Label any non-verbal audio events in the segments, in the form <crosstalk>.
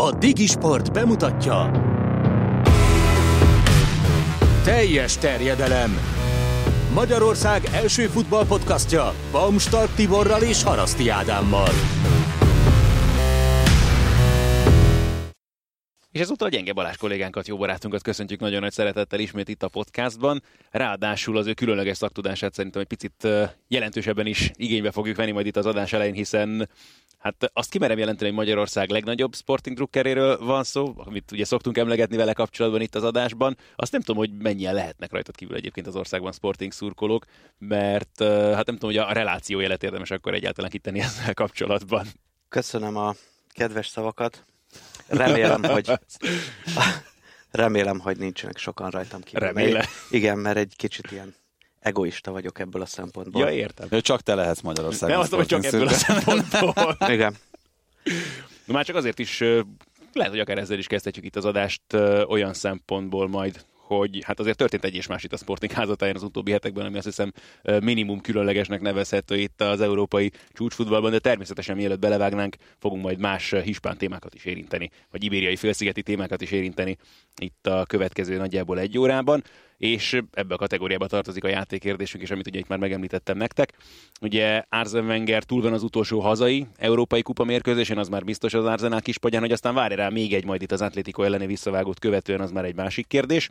A Digisport bemutatja Teljes terjedelem Magyarország első futballpodcastja Baumstark Tiborral és Haraszti Ádámmal. És ezúttal gyenge Balázs kollégánkat, jó barátunkat köszöntjük nagyon nagy szeretettel ismét itt a podcastban. Ráadásul az ő különleges szaktudását szerintem egy picit jelentősebben is igénybe fogjuk venni majd itt az adás elején, hiszen Hát azt kimerem jelenteni, hogy Magyarország legnagyobb sporting drukkeréről van szó, amit ugye szoktunk emlegetni vele kapcsolatban itt az adásban. Azt nem tudom, hogy mennyien lehetnek rajtad kívül egyébként az országban sporting szurkolók, mert hát nem tudom, hogy a reláció jelet érdemes akkor egyáltalán kitenni ezzel kapcsolatban. Köszönöm a kedves szavakat. Remélem, hogy remélem, hogy nincsenek sokan rajtam kívül. Remélem. Igen, mert egy kicsit ilyen egoista vagyok ebből a szempontból. Ja, értem. Csak te lehetsz Magyarországon. Nem azt hogy csak ebből a szempontból. <laughs> Igen. Na már csak azért is, lehet, hogy akár ezzel is kezdhetjük itt az adást olyan szempontból majd, hogy hát azért történt egy és más itt a Sporting házatáján az utóbbi hetekben, ami azt hiszem minimum különlegesnek nevezhető itt az európai csúcsfutballban, de természetesen mielőtt belevágnánk, fogunk majd más hispán témákat is érinteni, vagy ibériai félszigeti témákat is érinteni itt a következő nagyjából egy órában és ebbe a kategóriába tartozik a játékérdésünk is, amit ugye itt már megemlítettem nektek. Ugye Arzen Wenger túl van az utolsó hazai európai kupa mérkőzésen, az már biztos az Arzenál kispagyán, hogy aztán várj rá még egy majd itt az Atlético elleni visszavágót követően, az már egy másik kérdés.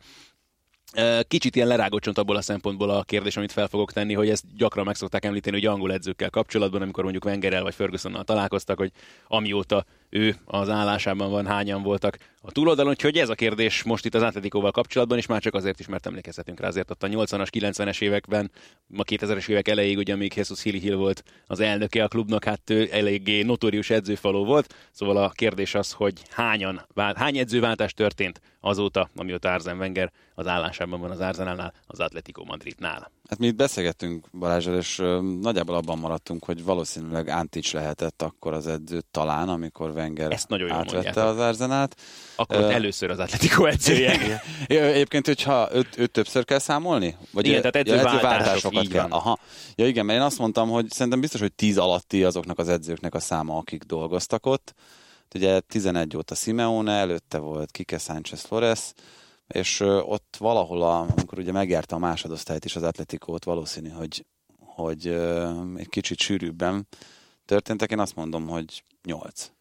Kicsit ilyen lerágott csont abból a szempontból a kérdés, amit fel fogok tenni, hogy ezt gyakran meg szokták említeni, hogy angol edzőkkel kapcsolatban, amikor mondjuk Wengerrel vagy Fergusonnal találkoztak, hogy amióta ő az állásában van, hányan voltak a túloldalon, úgyhogy ez a kérdés most itt az Atletikóval kapcsolatban, és már csak azért is, mert emlékezhetünk rá, azért ott a 80-as, 90-es években, a 2000-es évek elejéig, ugye még Jesus Hilly Hill volt az elnöke a klubnak, hát ő eléggé notórius edzőfaló volt, szóval a kérdés az, hogy hányan, hány edzőváltás történt azóta, amióta Arzen Wenger az állásában van az Arsenalnál, az Atletico Madridnál. Hát mi itt beszélgettünk Balázsral, és nagyjából abban maradtunk, hogy valószínűleg Antics lehetett akkor az edző talán, amikor Wenger Ezt nagyon átvette az Arzenát. Akkor uh, először az Atletico edzője. Egyébként, hogyha őt, őt többször kell számolni? Vagy igen, tehát edzőváltásokat ja, kell. Aha. Ja igen, mert én azt mondtam, hogy szerintem biztos, hogy tíz alatti azoknak az edzőknek a száma, akik dolgoztak ott. Ugye 11 óta Simeone, előtte volt Kike Sánchez Flores, és ott valahol, a, amikor ugye megjárta a másodosztályt is az Atletikót, valószínű, hogy, hogy egy kicsit sűrűbben történtek. Én azt mondom, hogy 8.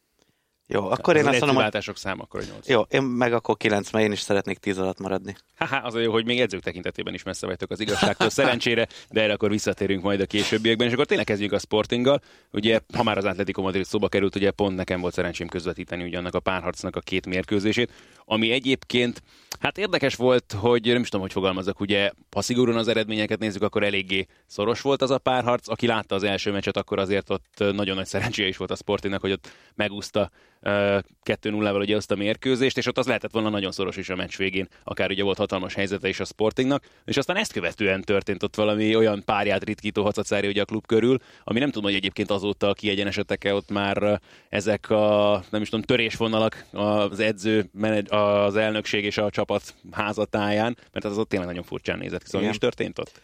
Jó, akkor én azt mondom, hogy... szám, akkor 8. Jó, én meg akkor 9, mert én is szeretnék 10 alatt maradni. Haha, az a jó, hogy még edzők tekintetében is messze vagytok az igazságtól, szerencsére, de erre akkor visszatérünk majd a későbbiekben, és akkor tényleg kezdjük a Sportinggal. Ugye, ha már az Atletico Madrid szóba került, ugye pont nekem volt szerencsém közvetíteni ugye annak a párharcnak a két mérkőzését, ami egyébként, hát érdekes volt, hogy nem is tudom, hogy fogalmazok, ugye, ha szigorúan az eredményeket nézzük, akkor eléggé szoros volt az a párharc. Aki látta az első meccset, akkor azért ott nagyon nagy szerencséje is volt a Sportingnak, hogy ott megúszta 2-0-val ugye azt a mérkőzést, és ott az lehetett volna nagyon szoros is a meccs végén, akár ugye volt hatalmas helyzete is a Sportingnak, és aztán ezt követően történt ott valami olyan párját ritkító hacacári ugye a klub körül, ami nem tudom, hogy egyébként azóta kiegyenesedtek-e ott már ezek a, nem is tudom, törésvonalak az edző, az elnökség és a csapat házatáján, mert az ott tényleg nagyon furcsán nézett ki. Szóval mi is történt ott?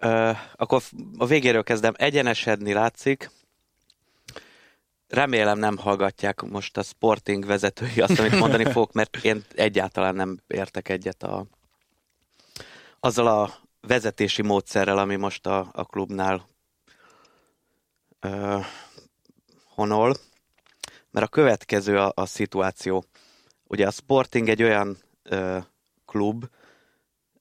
Uh, akkor a végéről kezdem. Egyenesedni látszik, remélem nem hallgatják most a Sporting vezetői azt, amit mondani <laughs> fogok, mert én egyáltalán nem értek egyet a, azzal a vezetési módszerrel, ami most a, a klubnál ö, honol. Mert a következő a, a szituáció. Ugye a Sporting egy olyan ö, klub,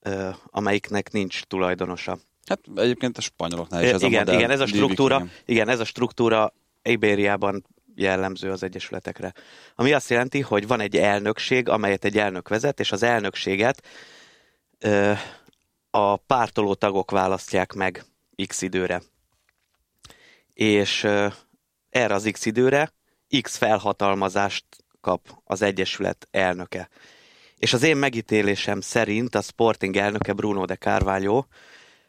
ö, amelyiknek nincs tulajdonosa. Hát egyébként a spanyoloknál is ez igen, a modell. Igen, ez a struktúra, igen, ez a struktúra Ibériában jellemző az egyesületekre. Ami azt jelenti, hogy van egy elnökség, amelyet egy elnök vezet, és az elnökséget ö, a pártoló tagok választják meg x időre. És ö, erre az x időre x felhatalmazást kap az egyesület elnöke. És az én megítélésem szerint a Sporting elnöke Bruno de Carvalho,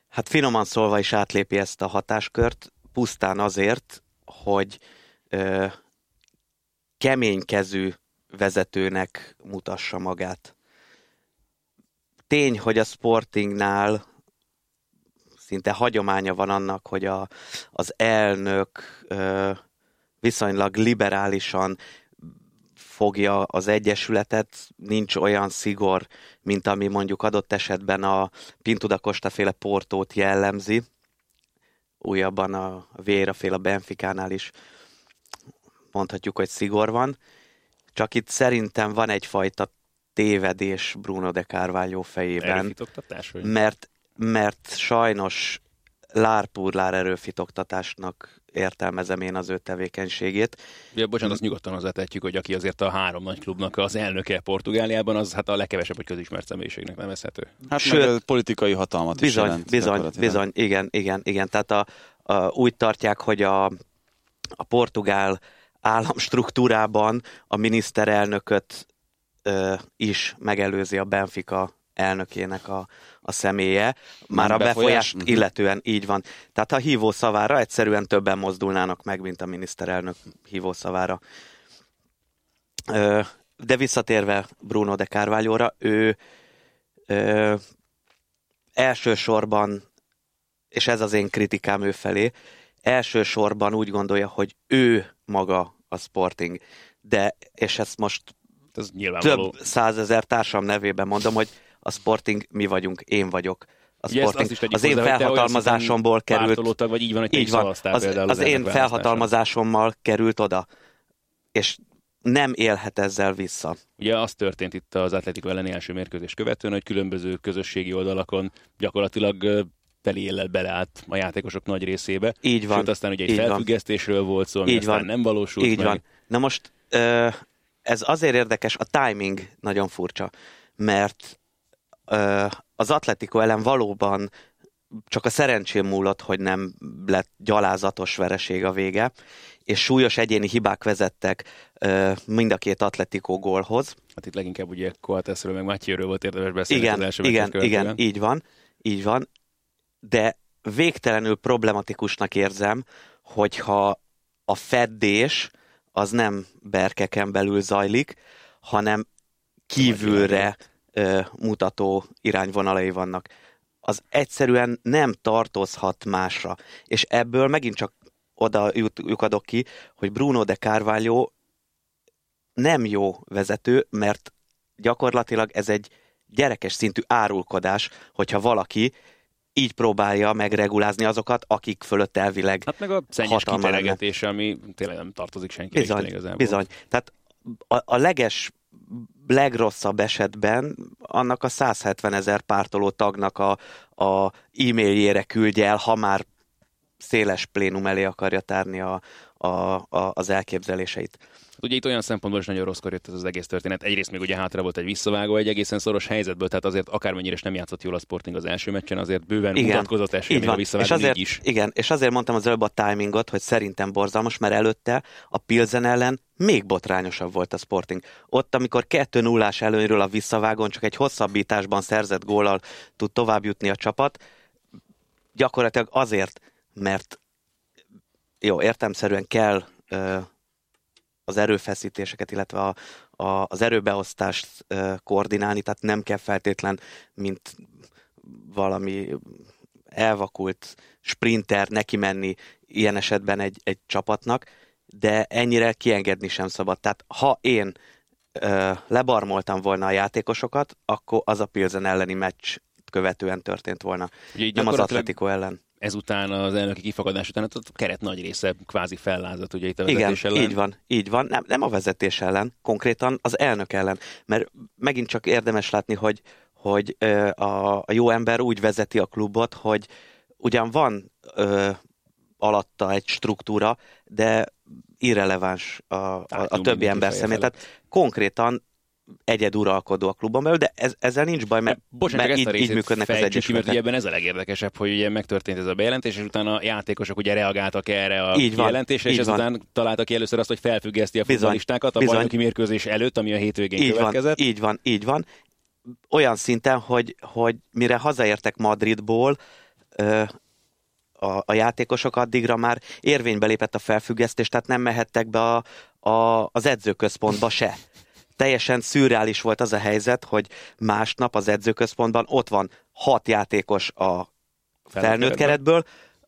hát finoman szólva is átlépi ezt a hatáskört, pusztán azért, hogy ö, keménykezű vezetőnek mutassa magát. Tény, hogy a Sportingnál szinte hagyománya van annak, hogy a, az elnök ö, viszonylag liberálisan fogja az egyesületet, nincs olyan szigor, mint ami mondjuk adott esetben a Pintuda Costa féle portót jellemzi. Újabban a Véra féle Benficánál is mondhatjuk, hogy szigor van. Csak itt szerintem van egyfajta tévedés Bruno de Carvalho fejében. Vagy? Mert, mert sajnos lárpurlár erőfitoktatásnak értelmezem én az ő tevékenységét. Ja, bocsánat, azt nyugodtan hozzátetjük, hogy aki azért a három nagy klubnak az elnöke Portugáliában, az hát a legkevesebb, hogy közismert személyiségnek nevezhető. Hát Sőt, politikai hatalmat is Bizony, jelent. bizony, bizony, igen, igen, igen. Tehát a, a, úgy tartják, hogy a, a portugál államstruktúrában a miniszterelnököt ö, is megelőzi a Benfica elnökének a, a személye, már a befolyás? befolyást Mhm. illetően így van. Tehát a hívó szavára egyszerűen többen mozdulnának meg, mint a miniszterelnök hívó szavára. Ö, de visszatérve Bruno de Carvalho-ra, ő ö, elsősorban, és ez az én kritikám ő felé, elsősorban úgy gondolja, hogy ő maga a Sporting. De, és ezt most Ez több százezer társam nevében mondom, hogy a Sporting mi vagyunk, én vagyok. A Ugye Sporting. tegyük az én felhatalmazásomból került vagy így van, hogy így van, az, például az én elnökválasztáson. felhatalmazásommal került oda, és nem élhet ezzel vissza. Ugye az történt itt az Atletico elleni első mérkőzés követően, hogy különböző közösségi oldalakon gyakorlatilag teli éllel beleállt a játékosok nagy részébe. Így van. Sőt, aztán ugye egy így van. felfüggesztésről volt szó, ami Így aztán van. nem valósult Így meg. van. Na most ez azért érdekes, a timing nagyon furcsa, mert az Atletico ellen valóban csak a szerencsém múlott, hogy nem lett gyalázatos vereség a vége, és súlyos egyéni hibák vezettek ö, mind a két Atletico gólhoz. Hát itt leginkább ugye Coatesről meg Matyőről volt érdemes beszélni Igen, az első igen, igen, így van, így van, de végtelenül problematikusnak érzem, hogyha a feddés az nem berkeken belül zajlik, hanem kívülre ö, mutató irányvonalai vannak. Az egyszerűen nem tartozhat másra. És ebből megint csak oda lyukadok ki, hogy Bruno de Carvalho nem jó vezető, mert gyakorlatilag ez egy gyerekes szintű árulkodás, hogyha valaki így próbálja megregulázni azokat, akik fölött elvileg Hát meg a szennyes hatalma lenne. kiteregetés, ami tényleg nem tartozik senki Bizony, igazából. bizony. Tehát a, a leges, legrosszabb esetben annak a 170 ezer pártoló tagnak a, a e-mailjére küldje el, ha már széles plénum elé akarja tárni a, a, a, az elképzeléseit. Ugye itt olyan szempontból is nagyon rosszkor jött ez az egész történet. Egyrészt még ugye hátra volt egy visszavágó egy egészen szoros helyzetből, tehát azért akármennyire is nem játszott jól a Sporting az első meccsen, azért bőven Igen, mutatkozott esélye Így még a van. És visszavágó azért, is. igen, és azért mondtam az előbb a timingot, hogy szerintem borzalmas, mert előtte a Pilsen ellen még botrányosabb volt a Sporting. Ott, amikor 2 0 előnyről a visszavágon csak egy hosszabbításban szerzett góllal tud tovább jutni a csapat, gyakorlatilag azért, mert jó, értelmszerűen kell ö, az erőfeszítéseket, illetve a, a, az erőbeosztást koordinálni, tehát nem kell feltétlen, mint valami elvakult sprinter neki menni ilyen esetben egy, egy csapatnak, de ennyire kiengedni sem szabad. Tehát ha én ö, lebarmoltam volna a játékosokat, akkor az a Pilsen elleni meccs követően történt volna. Ugye így Nem az Atletico ellen. Ezután az elnöki kifakadás után a keret nagy része kvázi fellázadt ugye itt a Igen, vezetés ellen. így van, így van. Nem, nem a vezetés ellen, konkrétan az elnök ellen. Mert megint csak érdemes látni, hogy, hogy a, a jó ember úgy vezeti a klubot, hogy ugyan van ö, alatta egy struktúra, de irreleváns a, a, a többi ember szemét. Tehát konkrétan egyeduralkodó a klubon belül, de ez, ezzel nincs baj, mert, Bocsánat, mert így, így működnek az ki, egyesületek. ebben ez a legérdekesebb, hogy ugye megtörtént ez a bejelentés, és utána a játékosok ugye reagáltak erre a Így van, kijelentésre, és így van. ezután találta ki először azt, hogy felfüggeszti a Bizony, futballistákat a bizony. bajnoki mérkőzés előtt, ami a hétvégén így van, következett. így van, így van. Olyan szinten, hogy, hogy mire hazaértek Madridból, ö, a, a játékosok addigra már érvénybe lépett a felfüggesztés, tehát nem mehettek be a, a, az edzőközpontba se. Teljesen szürreális volt az a helyzet, hogy másnap az edzőközpontban ott van hat játékos a felnőtt keretből,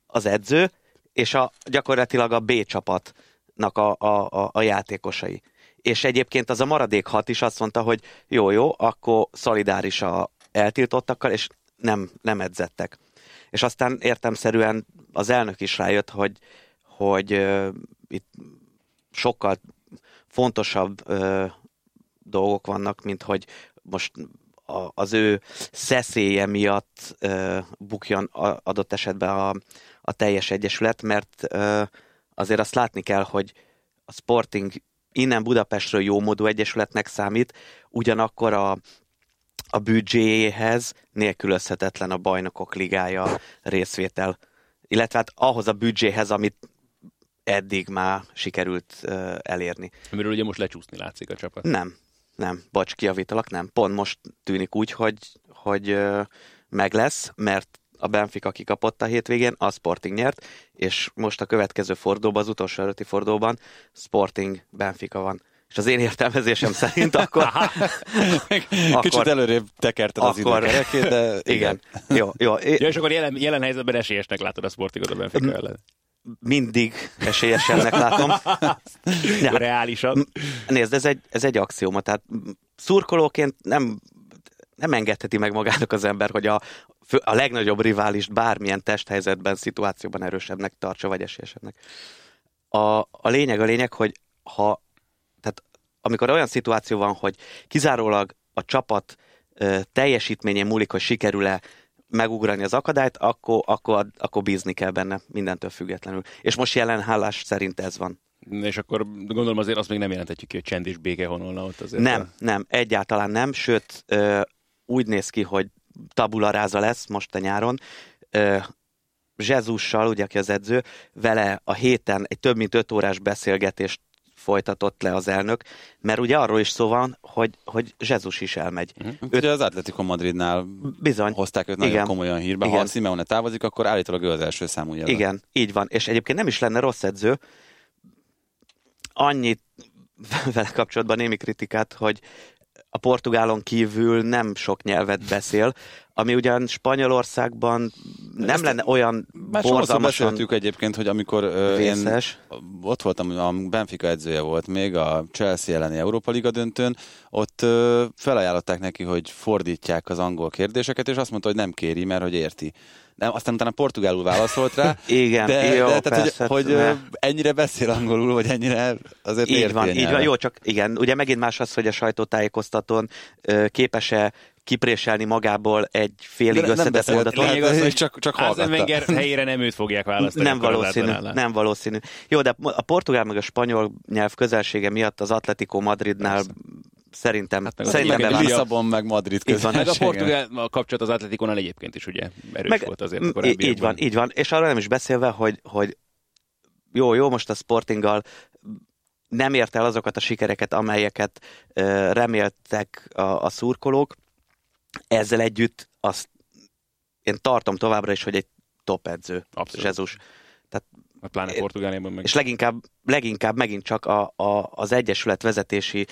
az edző, és a, gyakorlatilag a B csapatnak a, a, a, a játékosai. és egyébként az a maradék hat is azt mondta, hogy jó, jó, akkor szolidáris a eltiltottakkal, és nem, nem edzettek. És aztán értemszerűen az elnök is rájött, hogy, hogy uh, itt sokkal fontosabb uh, dolgok vannak, mint hogy most a, az ő szeszélye miatt uh, bukjon a, adott esetben a, a teljes egyesület, mert azért azt látni kell, hogy a Sporting innen Budapestről jó módú egyesületnek számít, ugyanakkor a, a büdzséjéhez nélkülözhetetlen a bajnokok ligája részvétel. Illetve hát ahhoz a büdzséhez, amit eddig már sikerült uh, elérni. Amiről ugye most lecsúszni látszik a csapat. Nem, nem, bocs, kiavítalak, nem. Pont most tűnik úgy, hogy, hogy uh, meg lesz, mert a Benfica kikapott a hétvégén, a Sporting nyert, és most a következő fordulóban, az utolsó előtti fordulóban Sporting Benfica van. És az én értelmezésem <laughs> szerint akkor... Kicsit előrébb tekerted az akkor- idő kerekét, de Igen. Jó, jó. Ja, és akkor jelen, jelen helyzetben esélyesnek látod a Sportingot a Benfica ellen. Mindig esélyesennek látom. <laughs> Ja. Reálisan. Nézd, ez egy, ez egy axióma, tehát szurkolóként nem, nem engedheti meg magának az ember, hogy a, a legnagyobb riválist bármilyen testhelyzetben, szituációban erősebbnek tartsa, vagy esélyesebbnek. A, a lényeg a lényeg, hogy ha, tehát amikor olyan szituáció van, hogy kizárólag a csapat ö, teljesítményén múlik, hogy sikerül-e megugrani az akadályt, akkor, akkor, akkor bízni kell benne, mindentől függetlenül. És most jelen hálás szerint ez van. És akkor gondolom azért azt még nem jelenthetjük ki, hogy csend és béke honolna ott azért. Nem, nem, egyáltalán nem, sőt, úgy néz ki, hogy tabula ráza lesz most a nyáron. Zsezussal, ugye, aki az edző, vele a héten egy több mint öt órás beszélgetést folytatott le az elnök, mert ugye arról is szó van, hogy, hogy Zsezus is elmegy. Mhm. Ugye az Atletico Madridnál Bizony. hozták őt nagyon Igen. komolyan hírbe. Ha Igen. a Simeone távozik, akkor állítólag ő az első számú jelölt. Igen, így van. És egyébként nem is lenne rossz edző. Annyit <laughs> vele kapcsolatban némi kritikát, hogy a portugálon kívül nem sok nyelvet beszél, ami ugyan Spanyolországban nem Ezt lenne olyan Már borzalmasan beszéltük egyébként, hogy amikor ö, én ott voltam, a Benfica edzője volt még a Chelsea elleni Európa Liga döntőn, ott ö, felajánlották neki, hogy fordítják az angol kérdéseket, és azt mondta, hogy nem kéri, mert hogy érti. Nem, aztán utána portugálul válaszolt rá, <laughs> Igen, de, jó, de tehát, persze, hogy, hogy ne. ennyire beszél angolul, vagy ennyire azért Így van, így van. Jó, csak igen, ugye megint más az, hogy a sajtótájékoztatón képes-e kipréselni magából egy félig De nem összetett beszélt, mondatot. lehet, Lényeg az, hogy csak, csak hallgatta. Wenger helyére nem őt fogják választani. Nem valószínű, nem valószínű. Jó, de a portugál meg a spanyol nyelv közelsége miatt az Atletico Madridnál Persze. szerintem, Hát meg szerintem meg Lisszabon meg Madrid közössége. Meg a portugál a kapcsolat az Atletikonál egyébként is ugye erős Meg- volt azért a. Így van, így van. És arról nem is beszélve, hogy, hogy jó, jó, most a Sportinggal nem ért el azokat a sikereket, amelyeket ö, reméltek a, a szurkolók. Ezzel együtt azt én tartom továbbra is, hogy egy top edző, Abszolút. Jezus. A pláne Portugáliában meg. És leginkább, leginkább megint csak a, a, az Egyesület vezetési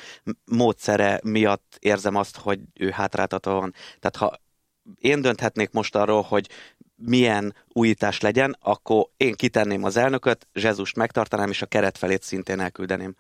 módszere miatt érzem azt, hogy ő hátráltatva van. Tehát ha én dönthetnék most arról, hogy milyen újítás legyen, akkor én kitenném az elnököt, Zsezust megtartanám, és a keret felét szintén elküldeném.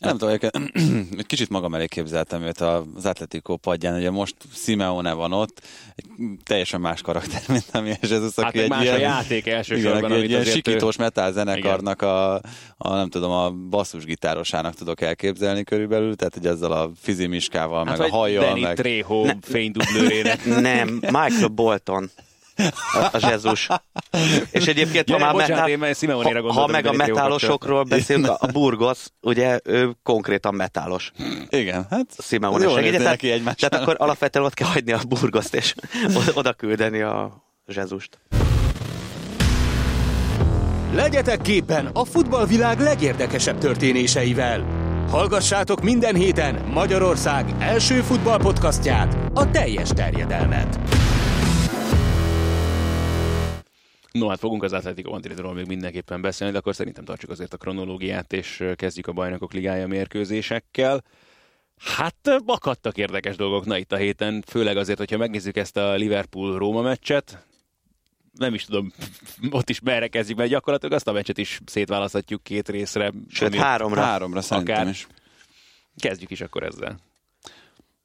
Nem tudom, egy <clears throat> kicsit magam elé képzeltem őt az Atletico padján, ugye most Simeone van ott, egy teljesen más karakter, mint ami Jesus, Hát aki meg egy más ilyen, a játék igen, elsősorban, aki egy ilyen azért ő- sikítós metal zenekarnak a, a, nem tudom, a basszusgitárosának tudok elképzelni körülbelül, tehát hogy ezzel a fizimiskával, Hát meg a hajjal, Danny meg... Trejo Ne- fénydublőrének. Nem, Michael Bolton a, a Zsezus. És egyébként, Ja, ha már bocsánat, metál, én ha, ha meg a metálosokról beszélünk, <laughs> a Burgos, ugye ő konkrétan metálos. Igen, hát Simeone segített. egymásnak. Tehát akkor alapvetően ott kell hagyni a burgoszt, és oda- oda küldeni a Zsezust. Legyetek képen a futballvilág legérdekesebb történéseivel. Hallgassátok minden héten Magyarország első futballpodcastját, a teljes terjedelmet. No, hát fogunk az Atletico Madridról még mindenképpen beszélni, de akkor szerintem tartsuk azért a kronológiát, és kezdjük a bajnokok ligája mérkőzésekkel. Hát akadtak érdekes dolgok na itt a héten, főleg azért, hogyha megnézzük ezt a Liverpool-Róma meccset, nem is tudom, <laughs> ott is merre kezdjük, mert gyakorlatilag azt a meccset is szétválaszthatjuk két részre. Sőt, háromra. háromra szerintem Akár. is. Kezdjük is akkor ezzel.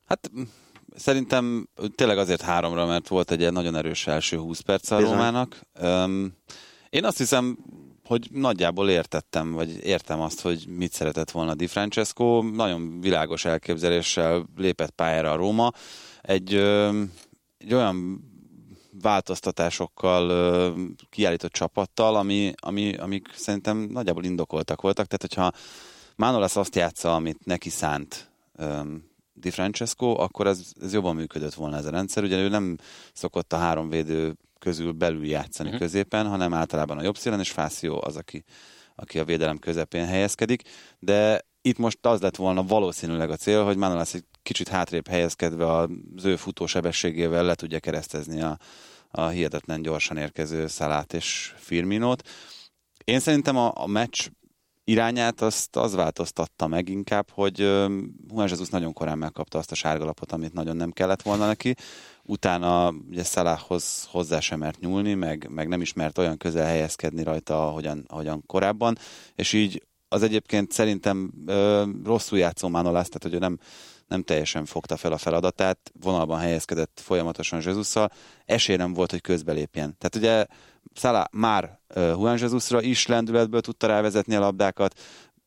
Hát szerintem tényleg azért háromra, mert volt egy nagyon erős első 20 perc a Rómának. Um, én azt hiszem, hogy nagyjából értettem, vagy értem azt, hogy mit szeretett volna Di Francesco. Nagyon világos elképzeléssel lépett pályára a Róma. Egy, egy olyan változtatásokkal kiállított csapattal, ami, ami, amik szerintem nagyjából indokoltak voltak. Tehát, hogyha Manolas azt játsza, amit neki szánt Di Francesco, akkor ez, ez jobban működött volna ez a rendszer. Ugye ő nem szokott a három védő közül belül játszani uh-huh. középen, hanem általában a jobb szélen, és Fáció az, aki, aki a védelem közepén helyezkedik. De itt most az lett volna valószínűleg a cél, hogy Manolas egy kicsit hátrébb helyezkedve az ő futósebességével le tudja keresztezni a, a hihetetlen gyorsan érkező Szalát és Firminót. Én szerintem a, a meccs irányát azt az változtatta meg inkább, hogy Juan Jesus nagyon korán megkapta azt a sárgalapot, amit nagyon nem kellett volna neki. Utána ugye Salahhoz hozzá sem mert nyúlni, meg, meg nem ismert olyan közel helyezkedni rajta, ahogyan, ahogyan korábban, és így az egyébként szerintem uh, rosszul játszó Manolász, tehát hogy ő nem, nem teljesen fogta fel a feladatát, vonalban helyezkedett folyamatosan Jezusszal, esély nem volt, hogy közbelépjen. Tehát ugye Szala már Juan Jesusra is lendületből tudta rávezetni a labdákat,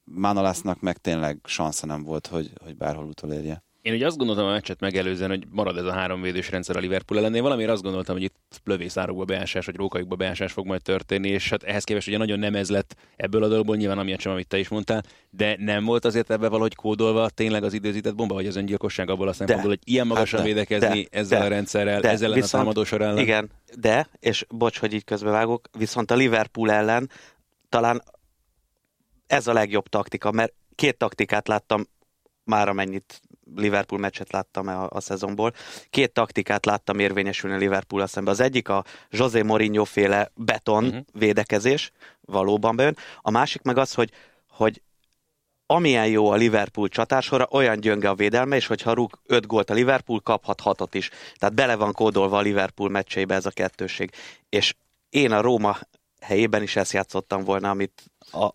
Manolásznak meg tényleg sansza nem volt, hogy, hogy bárhol utolérje. Én ugye azt gondoltam a meccset megelőzően, hogy marad ez a háromvédős rendszer a Liverpool ellen. Én valamiért azt gondoltam, hogy itt lövészárokba beásás, vagy rókaikba beásás fog majd történni, és hát ehhez képest ugye nagyon nem ez lett ebből a dologból, nyilván amiatt sem, amit te is mondtál, de nem volt azért ebbe valahogy kódolva tényleg az időzített bomba, vagy az öngyilkosság abból a szempontból, hogy ilyen magasan hát védekezni de, ezzel de, a rendszerrel, de, ezzel viszont, a támadósor ellen. Igen, de, és bocs, hogy így közbevágok, viszont a Liverpool ellen talán ez a legjobb taktika, mert két taktikát láttam már amennyit Liverpool meccset láttam a, a szezonból. Két taktikát láttam érvényesülni Liverpool szemben. Az egyik a José Mourinho féle beton uh-huh. védekezés, valóban bejön. A másik meg az, hogy, hogy amilyen jó a Liverpool csatásora, olyan gyönge a védelme, és hogyha rúg 5 gólt a Liverpool, kaphat hatot is. Tehát bele van kódolva a Liverpool meccseibe ez a kettőség. És én a Róma helyében is ezt játszottam volna, amit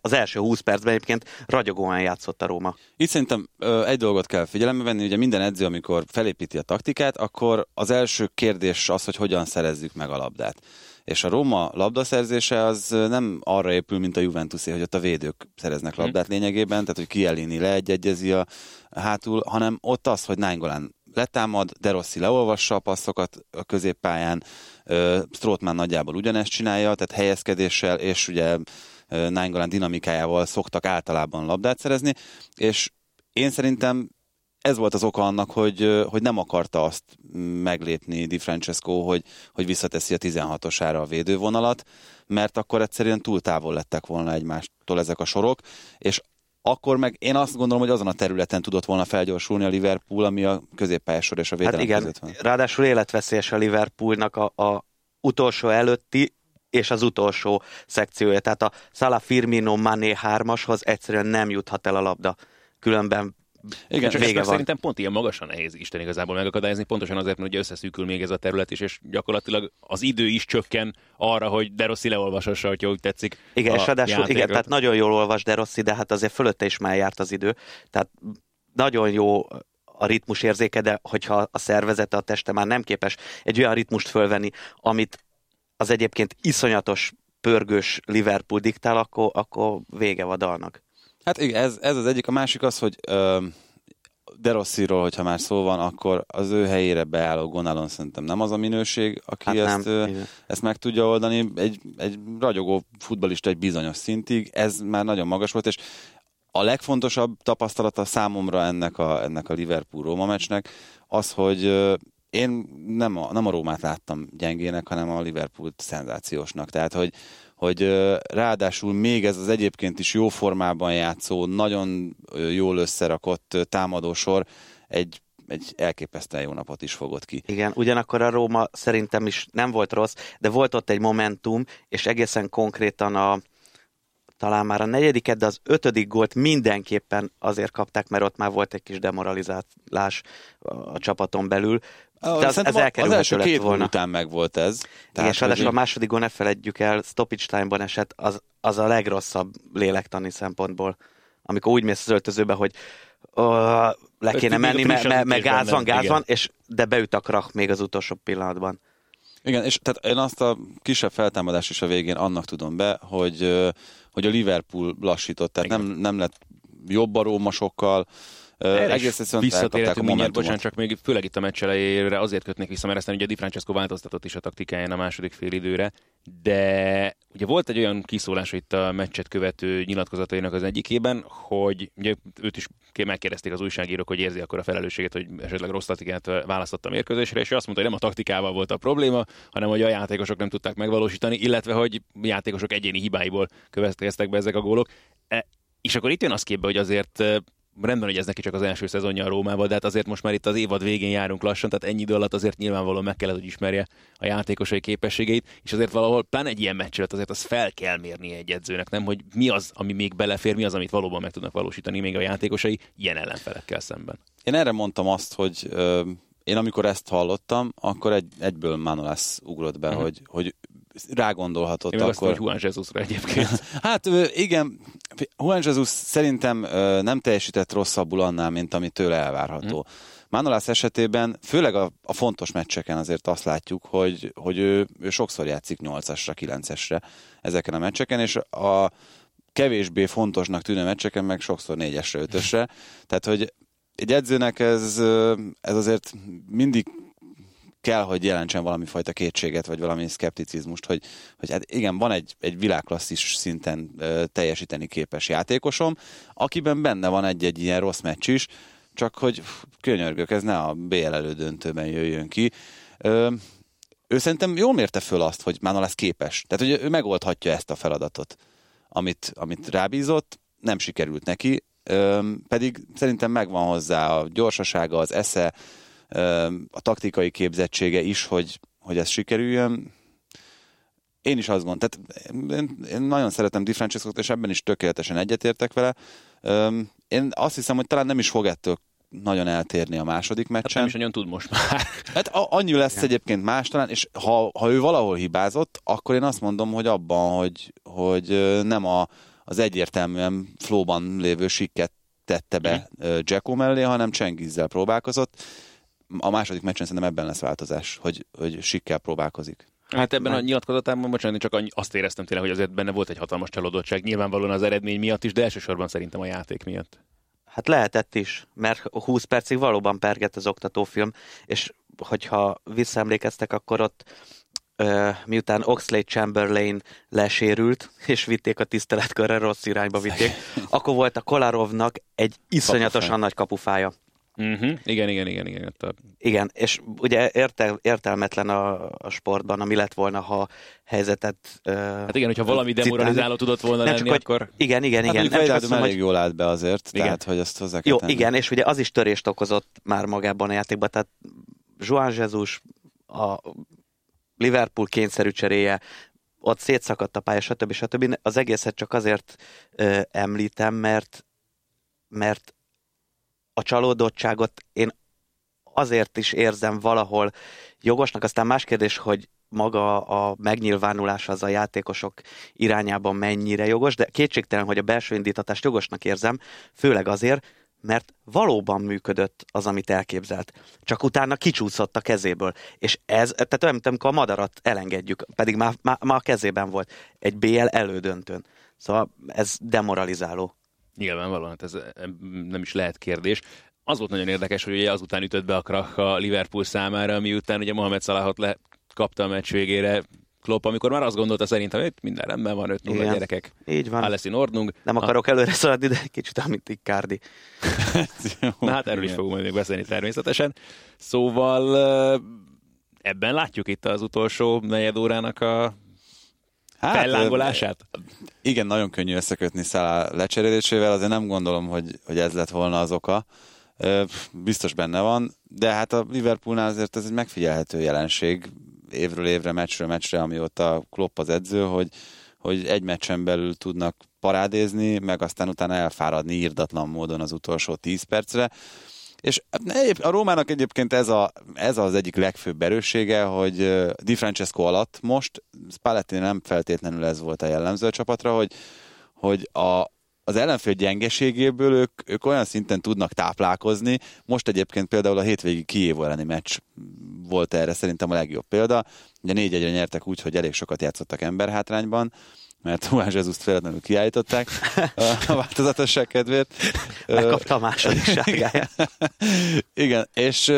az első 20 percben egyébként ragyogóan játszott a Róma. Itt szerintem ö, egy dolgot kell figyelembe venni, ugye minden edző, amikor felépíti a taktikát, akkor az első kérdés az, hogy hogyan szerezzük meg a labdát. És a Róma labdaszerzése az nem arra épül, mint a Juventusé, hogy ott a védők szereznek labdát lényegében, tehát hogy Kielini leegyegyezi a hátul, hanem ott az, hogy Nainggolan letámad, De Rossi leolvassa a passzokat a középpályán, Strootman nagyjából ugyanezt csinálja, tehát helyezkedéssel és ugye Nainggolan dinamikájával szoktak általában labdát szerezni, és én szerintem ez volt az oka annak, hogy, hogy nem akarta azt meglépni Di Francesco, hogy, hogy visszateszi a 16-osára a védővonalat, mert akkor egyszerűen túl távol lettek volna egymástól ezek a sorok, és akkor meg én azt gondolom, hogy azon a területen tudott volna felgyorsulni a Liverpool, ami a középpályásor és a védelem hát igen, között van. Ráadásul életveszélyes a Liverpoolnak a, a utolsó előtti és az utolsó szekciója. Tehát a Salah Firmino Mané hármashoz egyszerűen nem juthat el a labda. Különben igen, csak vége van. szerintem pont ilyen magasan nehéz Isten igazából megakadályozni, pontosan azért, mert ugye összeszűkül még ez a terület is, és gyakorlatilag az idő is csökken arra, hogy De Rossi leolvashassa, hogyha úgy tetszik. Igen, és ráadásul igen, tehát nagyon jól olvas De Rossi, de hát azért fölötte is már járt az idő. Tehát nagyon jó a ritmus érzéke, de hogyha a szervezete, a teste már nem képes egy olyan ritmust fölvenni, amit az egyébként iszonyatos pörgős Liverpool diktál, akkor, akkor vége van dalnak. Hát igen, ez, ez az egyik. A másik az, hogy ö, De Rossiról, hogyha már szó van, akkor az ő helyére beálló Gonalon szerintem nem az a minőség, aki hát ezt, ö, ezt meg tudja oldani. Egy, egy ragyogó futbalista egy bizonyos szintig, ez már nagyon magas volt, és a legfontosabb tapasztalata számomra ennek a, ennek a Liverpool-Róma meccsnek az, hogy én nem a, nem a Rómát láttam gyengének, hanem a Liverpoolt szenzációsnak. Tehát, hogy, hogy ráadásul még ez az egyébként is jó formában játszó, nagyon jól összerakott támadósor egy egy elképesztően jó napot is fogott ki. Igen, ugyanakkor a Róma szerintem is nem volt rossz, de volt ott egy momentum, és egészen konkrétan a, talán már a negyediket, de az ötödik gólt mindenképpen azért kapták, mert ott már volt egy kis demoralizálás a csapaton belül. De az, ez az első két volna. után meg volt ez. Igen, és hogy... a második gól ne felejtjük el, stoppage time-ban esett, az, az a legrosszabb lélektani szempontból. Amikor úgy mész az öltözőbe, hogy le kéne menni, mert me, me gáz van, gáz igen. van, és de beüt a krach még az utolsó pillanatban. Igen, és tehát én azt a kisebb feltámadást is a végén annak tudom be, hogy, hogy a Liverpool lassított, tehát nem, nem lett jobb a Róma sokkal, Erre egész egyszerűen visszatérhetünk mindjárt, bocsánat, csak még főleg itt a meccs elejére azért kötnék vissza, mert aztán ugye Di Francesco változtatott is a taktikáján a második fél időre, de ugye volt egy olyan kiszólás itt a meccset követő nyilatkozatainak az egyikében, hogy ugye őt is ké- megkérdezték az újságírók, hogy érzi akkor a felelősséget, hogy esetleg rossz taktikát választott a mérkőzésre, és ő azt mondta, hogy nem a taktikával volt a probléma, hanem hogy a játékosok nem tudták megvalósítani, illetve hogy játékosok egyéni hibáiból következtek be ezek a gólok. E, és akkor itt jön az képbe, hogy azért rendben, hogy ez neki csak az első szezonja a Rómával, de hát azért most már itt az évad végén járunk lassan, tehát ennyi idő alatt azért nyilvánvalóan meg kellett, hogy ismerje a játékosai képességeit, és azért valahol pláne egy ilyen meccset azért az fel kell mérni egy edzőnek, nem, hogy mi az, ami még belefér, mi az, amit valóban meg tudnak valósítani még a játékosai ilyen ellenfelekkel szemben. Én erre mondtam azt, hogy ö, én amikor ezt hallottam, akkor egy, egyből Manolász ugrott be, Mhm. hogy, hogy rágondolhatott Én akkor. hogy Juan Jesusra egyébként. <laughs> Hát igen, Juan Jesus szerintem nem teljesített rosszabbul annál, mint ami tőle elvárható. Mhm. Manolász esetében, főleg a, a fontos meccseken azért azt látjuk, hogy, hogy ő, ő sokszor játszik 8-asra, 9-esre ezeken a meccseken, és a kevésbé fontosnak tűnő meccseken meg sokszor 4-esre, 5-ösre. Tehát, hogy egy edzőnek ez, ez azért mindig kell, hogy jelentsen valami fajta kétséget, vagy valami szkepticizmust, hogy, hogy hát igen, van egy, egy világklasszis szinten ö, teljesíteni képes játékosom, akiben benne van egy-egy ilyen rossz meccs is, csak hogy könyörgök, ez ne a BL elődöntőben jöjjön ki. Ö, ő szerintem jól mérte föl azt, hogy már lesz képes. Tehát, hogy ő megoldhatja ezt a feladatot, amit, amit rábízott, nem sikerült neki, ö, pedig szerintem megvan hozzá a gyorsasága, az esze, a taktikai képzettsége is, hogy, hogy ez sikerüljön. Én is azt gondolom, tehát én, én nagyon szeretem Di Francesco-t, és ebben is tökéletesen egyetértek vele. Én azt hiszem, hogy talán nem is fog ettől nagyon eltérni a második Hát nem meccsen. is nagyon tud most már. Hát annyi lesz egyébként más talán, és ha, ha ő valahol hibázott, akkor én azt mondom, hogy abban, hogy, hogy nem a, az egyértelműen flóban lévő sikket tette be ö, Jacko mellé, hanem Csengizzel próbálkozott. A második meccsen szerintem ebben lesz változás, hogy, hogy sikkel próbálkozik. Hát ebben a nyilatkozatában, bocsánat, én csak azt éreztem tényleg, hogy azért benne volt egy hatalmas csalódottság, nyilvánvalóan az eredmény miatt is, de elsősorban szerintem a játék miatt. Hát lehetett is, mert 20 percig valóban pergett az oktatófilm, és hogyha visszaemlékeztek, akkor ott ö, miután Oxlade Chamberlain lesérült, és vitték a tiszteletkörre, rossz irányba vitték, <laughs> akkor volt a Kolarovnak egy iszonyatosan Kapufája. nagy kapufája. Uh-huh. Igen, igen, igen, igen. Igen, és ugye értel, értelmetlen a, a sportban, ami lett volna, ha helyzetet... Ö, Hát igen, hogyha valami demoralizáló tudott volna Nem lenni, csak, hogy, akkor... Igen, igen, Hát igen. Nem csak azt mondom, hogy, jól állt be azért, Igen. tehát hogy azt hozzá kell jó, tenni. igen, és ugye az is törést okozott már magában a játékban, tehát Joan Jesus, a Liverpool kényszerű cseréje, ott szétszakadt a pálya, stb. stb. Az egészet csak azért ö, említem, mert, mert a csalódottságot én azért is érzem valahol jogosnak, aztán más kérdés, hogy maga a megnyilvánulás az a játékosok irányában mennyire jogos, de kétségtelen, hogy a belső indítatást jogosnak érzem, főleg azért, mert valóban működött az, amit elképzelt. Csak utána kicsúszott a kezéből. És ez, tehát olyan, mint amikor a madarat elengedjük, pedig már, már, már a kezében volt egy BL elődöntőn. Szóval ez demoralizáló. Nyilvánvalóan, hát ez nem is lehet kérdés. Az volt nagyon érdekes, hogy ugye azután ütött be a krach a Liverpool számára, miután ugye Mohamed Salahot le kapta a meccs végére Klopp, amikor már azt gondolta szerintem, hogy minden rendben van, 5 0 Igen. gyerekek. Így van. Alessin Ordnung. Nem akarok előre szaladni, de kicsit amit Icardi. Na hát erről is fogunk majd még beszélni természetesen. Szóval ebben látjuk itt az utolsó negyed órának a Hát, fellángolását. Igen, nagyon könnyű összekötni Szalá lecserélésével, azért nem gondolom, hogy, hogy ez lett volna az oka. Biztos benne van, de hát a Liverpoolnál azért ez egy megfigyelhető jelenség évről évre, meccsről meccsre, amióta Klopp az edző, hogy, hogy egy meccsen belül tudnak parádézni, meg aztán utána elfáradni írdatlan módon az utolsó 10 percre. És egyéb- a Rómának egyébként ez, a, ez az egyik legfőbb erőssége, hogy Di Francesco alatt most, Spalletti nem feltétlenül ez volt a jellemző a csapatra, hogy, hogy a, az ellenfél gyengeségéből ők, ők olyan szinten tudnak táplálkozni. Most egyébként például a hétvégi Kiév elleni meccs volt erre szerintem a legjobb példa. Ugye négy egyre nyertek úgy, hogy elég sokat játszottak emberhátrányban, mert Juan Jesus-t féletlenül kiállították a <laughs> változatosság kedvéért. Megkapta a második <laughs> sárgáját. Igen, és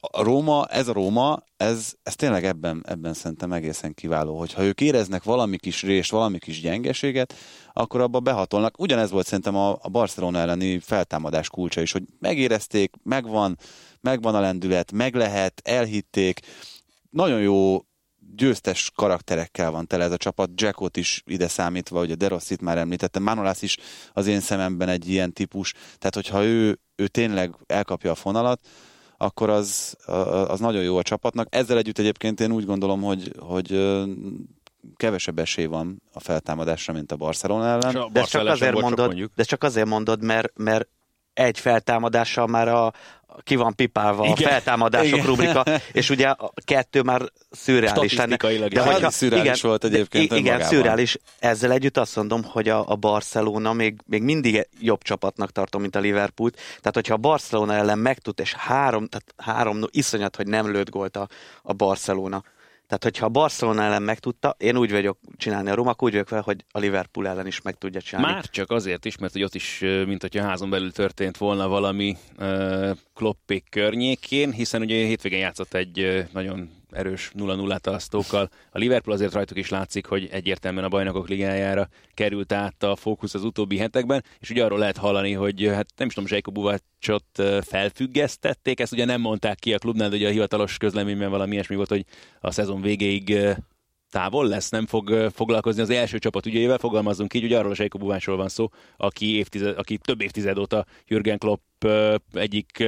a Róma, ez a Róma, ez, ez tényleg ebben, ebben szerintem egészen kiváló, hogyha ők éreznek valami kis rést, valami kis gyengeséget, akkor abba behatolnak. Ugyanez volt szerintem a, a Barcelona elleni feltámadás kulcsa is, hogy megérezték, megvan, megvan a lendület, meg lehet, elhitték, nagyon jó győztes karakterekkel van tele ez a csapat, Jackot is ide számítva, ugye Derossit már említettem, Manolász is az én szememben egy ilyen típus, tehát hogyha ő, ő tényleg elkapja a fonalat, akkor az, az nagyon jó a csapatnak. Ezzel együtt egyébként én úgy gondolom, hogy, hogy kevesebb esély van a feltámadásra, mint a Barcelona ellen. A de, csak azért mondod, de csak azért mondod, mert, mert egy feltámadással már a, ki van pipálva igen. a feltámadások igen. rubrika, <laughs> és ugye a kettő már szürreális lenne. De hogyha, hát szürreális igen, volt egyébként de, Igen, szürreális. Ezzel együtt azt mondom, hogy a, a Barcelona még, még mindig jobb csapatnak tartom, mint a Liverpool. Tehát, hogyha a Barcelona ellen megtud, és három, tehát három iszonyat, hogy nem lőtt gólt a, a Barcelona, tehát, hogyha a Barcelona ellen megtudta, én úgy vagyok csinálni a Romak, úgy vagyok fel, hogy a Liverpool ellen is meg tudja csinálni. Már csak azért is, mert hogy ott is, mint hogyha házon belül történt volna valami uh, kloppék környékén, hiszen ugye hétvégén játszott egy nagyon erős 0-0-át a Liverpool azért rajtuk is látszik, hogy egyértelműen a bajnokok ligájára került át a fókusz az utóbbi hetekben, és ugye arról lehet hallani, hogy hát nem is tudom, Zsejko Buvacsot felfüggesztették, ezt ugye nem mondták ki a klubnál, ugye a hivatalos közleményben valami ilyesmi volt, hogy a szezon végéig távol lesz, nem fog foglalkozni az első csapat ügyeivel, fogalmazunk így, ugye arról a Zsejko Buvásról van szó, aki, évtized, aki több évtized óta Jürgen Klopp egyik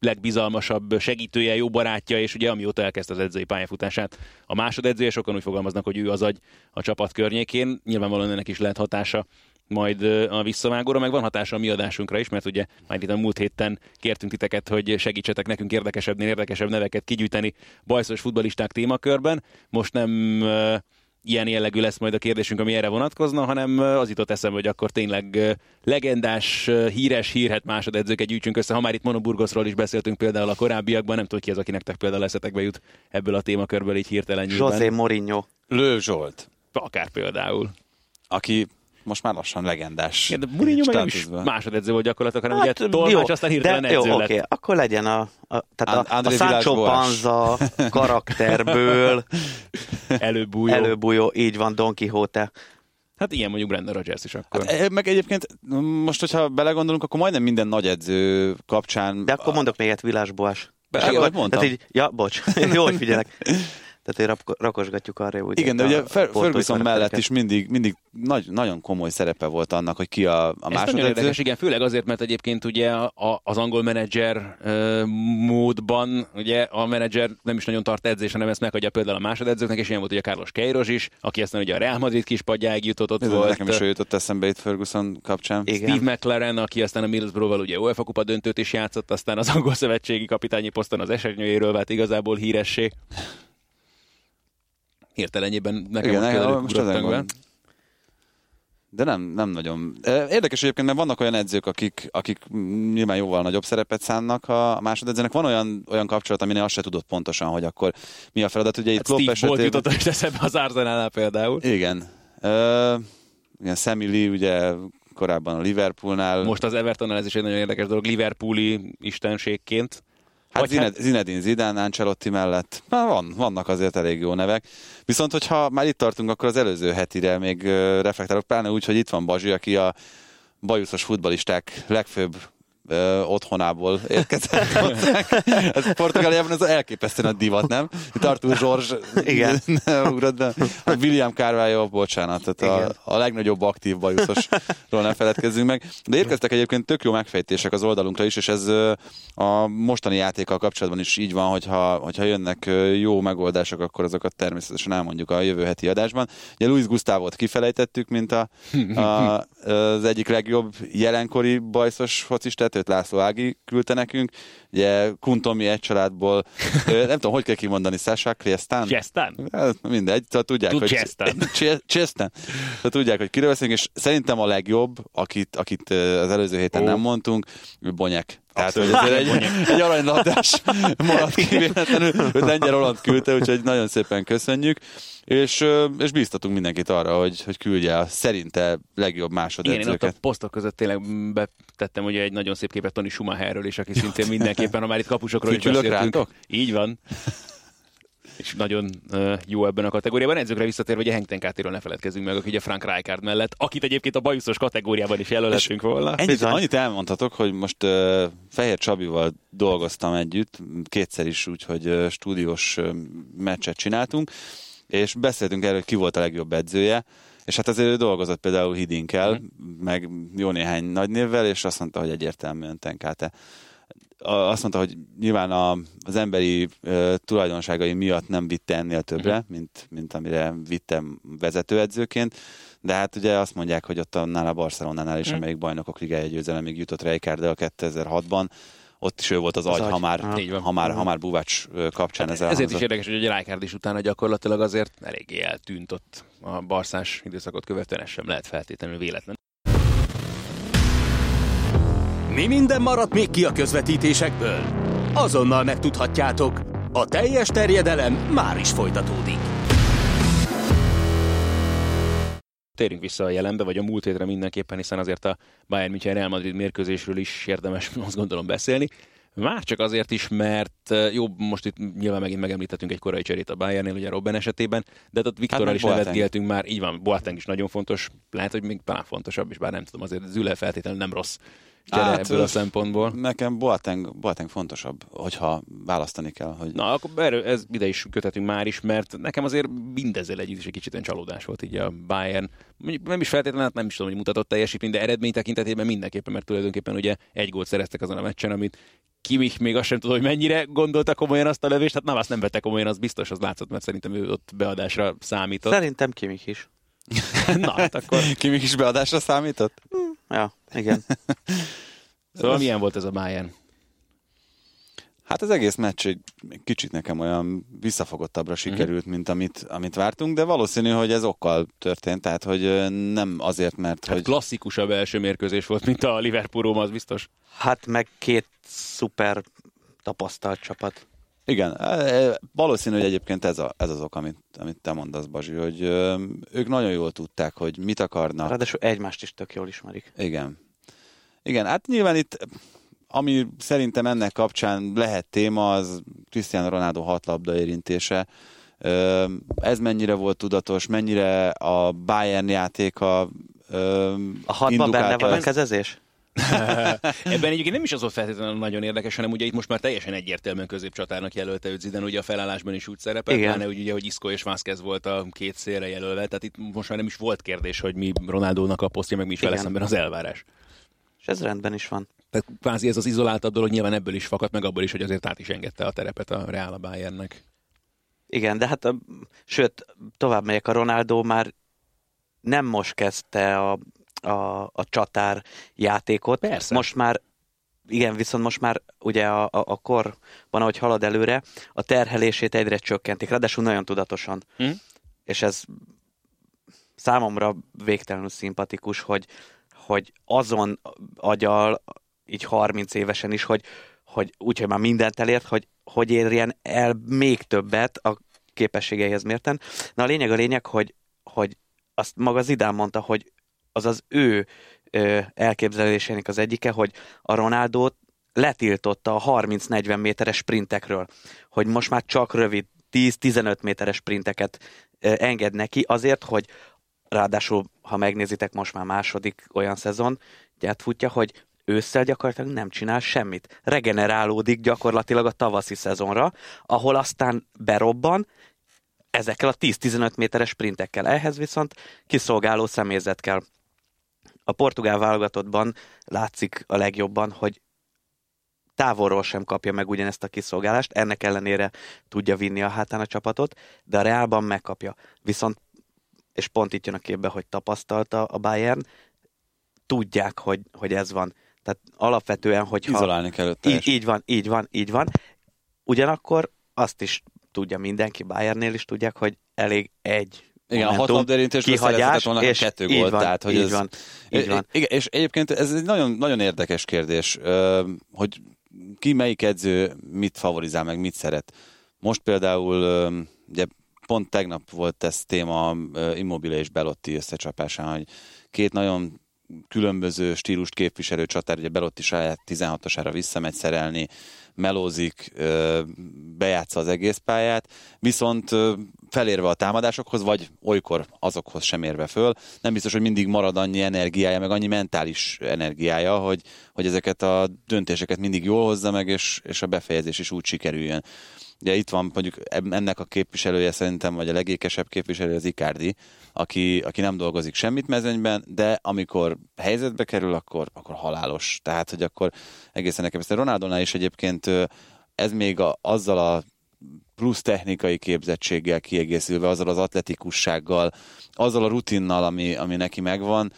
legbizalmasabb segítője, jó barátja, és ugye amióta elkezdte az edzői pályafutását, a másodedzője sokan úgy fogalmaznak, hogy ő az agy a csapat környékén. Nyilvánvalóan ennek is lehet hatása majd a visszavágóra, meg van hatása a mi adásunkra is, mert ugye majd itt a múlt héten kértünk titeket, hogy segítsetek nekünk érdekesebbnél érdekesebb neveket kigyűjteni bajszos futbalisták témakörben. Most nem ilyen jellegű lesz majd a kérdésünk, ami erre vonatkozna, hanem az jutott eszembe, hogy akkor tényleg legendás, híres, hírhet másodedzőket gyűjtsünk össze. Ha már itt Monoburgosról is beszéltünk például a korábbiakban, nem tudok ki az, aki nektek például eszetekbe jut ebből a témakörből így hirtelen José Mourinho. Lő Zsolt. Akár például. Aki most már lassan legendás. Ja, de Mourinho meg nem is másodedző volt gyakorlatilag, hanem hát, ugye tolmács, jó, aztán hirtelen de, edző jó, lett. Okay. akkor legyen a, a, tehát a, a Sancho Panza <laughs> karakterből előbújó. előbújó, így van, Don Quixote. Hát ilyen mondjuk Brandon Rodgers is akkor. Hát, e, meg egyébként most, hogyha belegondolunk, akkor majdnem minden nagy edző kapcsán... De akkor mondok még egy Vilás Boás. Be, akkor, mondtam. így, ja, bocs, <laughs> jól figyelek. Tehát hogy rakosgatjuk arra, hogy Igen, de ugye Ferguson mellett is mindig, mindig nagy, nagyon komoly szerepe volt annak, hogy ki a, a másodedző. érdekes, igen, főleg azért, mert egyébként ugye a, az angol menedzser uh, módban ugye a menedzser nem is nagyon tart edzés, hanem ezt meghagyja például a másodedzőknek, és ilyen volt ugye Carlos Queiroz is, aki aztán ugye a Real Madrid kispadjáig jutott, ott Ez volt. Nekem is jutott eszembe itt Ferguson kapcsán. Igen. Steve McLaren, aki aztán a Middlesbrough-val ugye UEFA kupa döntőt is játszott, aztán az angol szövetségi kapitányi poszton az esernyőjéről vált igazából híressé hirtelenjében nekem Igen, a most be. De nem, nem nagyon. Érdekes egyébként, mert vannak olyan edzők, akik, akik nyilván jóval nagyobb szerepet szánnak a másodedzőnek. Van olyan, olyan kapcsolat, aminél azt se tudod pontosan, hogy akkor mi a feladat. Ugye itt hát Klopp Steve esetében... jutott is eszembe az Arsenalnál például. Igen. Uh, igen, Sammy Lee ugye korábban a Liverpoolnál. Most az Evertonnál ez is egy nagyon érdekes dolog, Liverpooli istenségként. Hát Zined, hát... Zinedine Zidane, Ancelotti mellett már van, vannak azért elég jó nevek. Viszont, hogyha már itt tartunk, akkor az előző hetire még reflektálok, pláne úgy, hogy itt van Bazsi, aki a bajuszos futbalisták legfőbb ö, otthonából érkezett Ez Portugáliában ez elképesztően a divat, nem? Itt Arthur George, Igen. <laughs> ne ugrod, de William Carvalho, bocsánat, tehát a, a, legnagyobb aktív bajuszosról nem feledkezzünk meg. De érkeztek egyébként tök jó megfejtések az oldalunkra is, és ez a mostani játékkal kapcsolatban is így van, hogyha, hogyha jönnek jó megoldások, akkor azokat természetesen elmondjuk a jövő heti adásban. Ugye Luis Gustávot kifelejtettük, mint a, a, <laughs> az egyik legjobb jelenkori bajszos focistát, kettőt László Ági küldte nekünk. Ugye Kuntomi egy családból, nem tudom, hogy kell kimondani, Sasha Kriesztán? Csesztán? Mindegy, tehát tudják, Tud hogy... Chestan. <laughs> Tehát tudják, hogy kiről beszélünk, és szerintem a legjobb, akit, akit az előző héten Ó. nem mondtunk, ő Bonyek. Tehát, hogy ezért egy, egy aranylabdás maradt ki véletlenül, hogy Lengyel Roland küldte, úgyhogy nagyon szépen köszönjük. És, és bíztatunk mindenkit arra, hogy, hogy küldje a szerinte legjobb Igen, én ott a posztok között tényleg betettem ugye egy nagyon szép képet Tony Schumacherről is, aki szintén mindenképpen, ha már itt kapusokról is beszéltünk. rátok? Így van. És nagyon jó ebben a kategóriában. Edzőkre visszatérve, hogy a Henk Tenkátéről ne feledkezzünk meg, aki ugye Frank Rijkaard mellett, akit egyébként a bajuszos kategóriában is jelölhetünk volna. Ennyit, Bizony. annyit elmondhatok, hogy most uh, Fehér Csabival dolgoztam együtt, kétszer is úgy, hogy uh, stúdiós uh, meccset csináltunk, és beszéltünk erről, hogy ki volt a legjobb edzője, és hát azért ő dolgozott például Hidinkel, mm. meg jó néhány nagy névvel, és azt mondta, hogy egyértelműen Tenkáte. A- Azt mondta, hogy nyilván a, az emberi uh, tulajdonságai miatt nem vitte ennél többre, Mhm. mint, mint amire vittem vezetőedzőként, de hát ugye azt mondják, hogy ott annál a Barcelonánál is, Mhm. amelyik bajnokok ligája győzelemig jutott Rijkaard a 2006-ban, ott is ő volt az, Az agy, agy. ha már, ha már, ha már Buvács ö, kapcsán ez Ezért is elhangzott. érdekes, hogy egy Rijkaard is utána gyakorlatilag azért eléggé eltűnt ott a barszás időszakot követően, ez sem lehet feltétlenül véletlen. Mi minden maradt még ki a közvetítésekből? Azonnal megtudhatjátok. A teljes terjedelem már is folytatódik. Térjünk vissza a jelenbe, vagy a múlt hétre mindenképpen, hiszen azért a Bayern München Real Madrid mérkőzésről is érdemes <laughs> azt gondolom beszélni. Már csak azért is, mert eh, jó, most itt nyilván megint megemlítettünk egy korai cserét a Bayernnél, ugye Robben esetében, de ott Viktorral meg is Boateng. nevetgéltünk már, így van, Boateng is nagyon fontos, lehet, hogy még talán fontosabb is, bár nem tudom, azért Züle feltétlenül nem rossz csere Hát, ebből a szempontból. Nekem Boateng, Boateng fontosabb, hogyha választani kell, hogy Na, akkor erről, ez ide is kötetünk már is, mert nekem azért mindezzel együtt is egy kicsit csalódás volt így a Bayern. Mondjuk nem is feltétlenül, hát nem is tudom, hogy mutatott teljesítmény, de eredmény tekintetében mindenképpen, mert tulajdonképpen ugye egy gólt szereztek azon a meccsen, amit Kimich még azt sem tudom, hogy mennyire gondolta komolyan azt a lövést, hát nem, azt nem vette komolyan, az biztos, az látszott, mert szerintem ő ott beadásra számított. Szerintem Kimik is. <laughs> Na, hát akkor. <laughs> ki még is beadásra számított? Ja, igen. <laughs> Szóval milyen volt ez a Bayern? Hát az egész meccs egy kicsit nekem olyan visszafogottabbra sikerült, mint amit, amit vártunk, de valószínű, hogy ez okkal történt, tehát hogy nem azért, mert Hát hogy... klasszikusabb első mérkőzés volt, mint a Liverpool az biztos. Hát meg két szuper tapasztalt csapat. Igen, e, e, valószínű, hogy egyébként ez, a, ez az ok, amit, amit te mondasz, Bazsi, hogy ők nagyon jól tudták, hogy mit akarnak. Ráadásul egymást is tök jól ismerik. Igen. Igen, hát nyilván itt, ami szerintem ennek kapcsán lehet téma, az Cristiano Ronaldo hat labda érintése. Ez mennyire volt tudatos, mennyire a Bayern játéka A hatban benne van a kezezés? <laughs> Ebben egyébként nem is az volt feltétlenül nagyon érdekes, hanem ugye itt most már teljesen egyértelműen középcsatárnak jelölte őt Zidane, ugye a felállásban is úgy szerepel, Igen. pláne ugye, hogy Isco és Vázquez volt a két szélre jelölve, tehát itt most már nem is volt kérdés, hogy mi Ronaldónak a posztja, meg mi is vele szemben az elvárás. És ez rendben is van. Tehát kvázi ez az izoláltabb dolog nyilván ebből is fakadt, meg abból is, hogy azért át is engedte a terepet a Real a Bayernnek. Igen, de hát, a, sőt, tovább megyek, a Ronaldo már nem most kezdte a, a, a csatár játékot. Persze. Most már, igen, viszont most már ugye a, a, a korban, ahogy halad előre, a terhelését egyre csökkentik, ráadásul nagyon tudatosan. Hm? És ez számomra végtelenül szimpatikus, hogy, hogy azon agyal, így 30 évesen is, hogy, hogy úgyhogy már mindent elért, hogy, hogy érjen el még többet a képességeihez mérten. Na a lényeg a lényeg, hogy, hogy azt maga Zidán mondta, hogy az az ő elképzelésének az egyike, hogy a Ronaldót letiltotta a 30-40 méteres sprintekről, hogy most már csak rövid 10-15 méteres sprinteket enged neki azért, hogy ráadásul, ha megnézitek, most már második olyan szezon, futja, hogy ősszel gyakorlatilag nem csinál semmit. Regenerálódik gyakorlatilag a tavaszi szezonra, ahol aztán berobban ezekkel a 10-15 méteres sprintekkel. Ehhez viszont kiszolgáló személyzet kell. A portugál válogatottban látszik a legjobban, hogy távolról sem kapja meg ugyanezt a kiszolgálást, ennek ellenére tudja vinni a hátán a csapatot, de a Reálban megkapja. Viszont, és pont itt jön a képbe, hogy tapasztalta a Bayern, tudják, hogy, hogy ez van. Tehát alapvetően, hogyha... Izolálni kell így, így van, így van, így van. Ugyanakkor azt is tudja mindenki, Bayernnél is tudják, hogy elég egy igen, a hat momentum, labdarintésből kihagyás, volna és kettő gólt, van, tehát hogy így ez, van, így van. Igen, és egyébként ez egy nagyon, nagyon érdekes kérdés, hogy ki melyik edző mit favorizál, meg mit szeret. Most például, ugye pont tegnap volt ez téma Immobile és Belotti összecsapásán, hogy két nagyon különböző stílust képviselő csatár, ugye Belotti saját 16-osára visszamegy szerelni, melózik, bejátsza az egész pályát, viszont felérve a támadásokhoz, vagy olykor azokhoz sem érve föl, nem biztos, hogy mindig marad annyi energiája, meg annyi mentális energiája, hogy, hogy ezeket a döntéseket mindig jól hozza meg, és, és a befejezés is úgy sikerüljön. Ugye itt van mondjuk ennek a képviselője szerintem, vagy a legékesebb képviselő az Icardi, aki, aki nem dolgozik semmit mezőnyben, de amikor helyzetbe kerül, akkor, akkor halálos. Tehát, hogy akkor egészen nekem ezt Ronaldonál is egyébként ez még a, azzal a plusz technikai képzettséggel kiegészülve, azzal az atletikussággal, azzal a rutinnal, ami, ami neki megvan,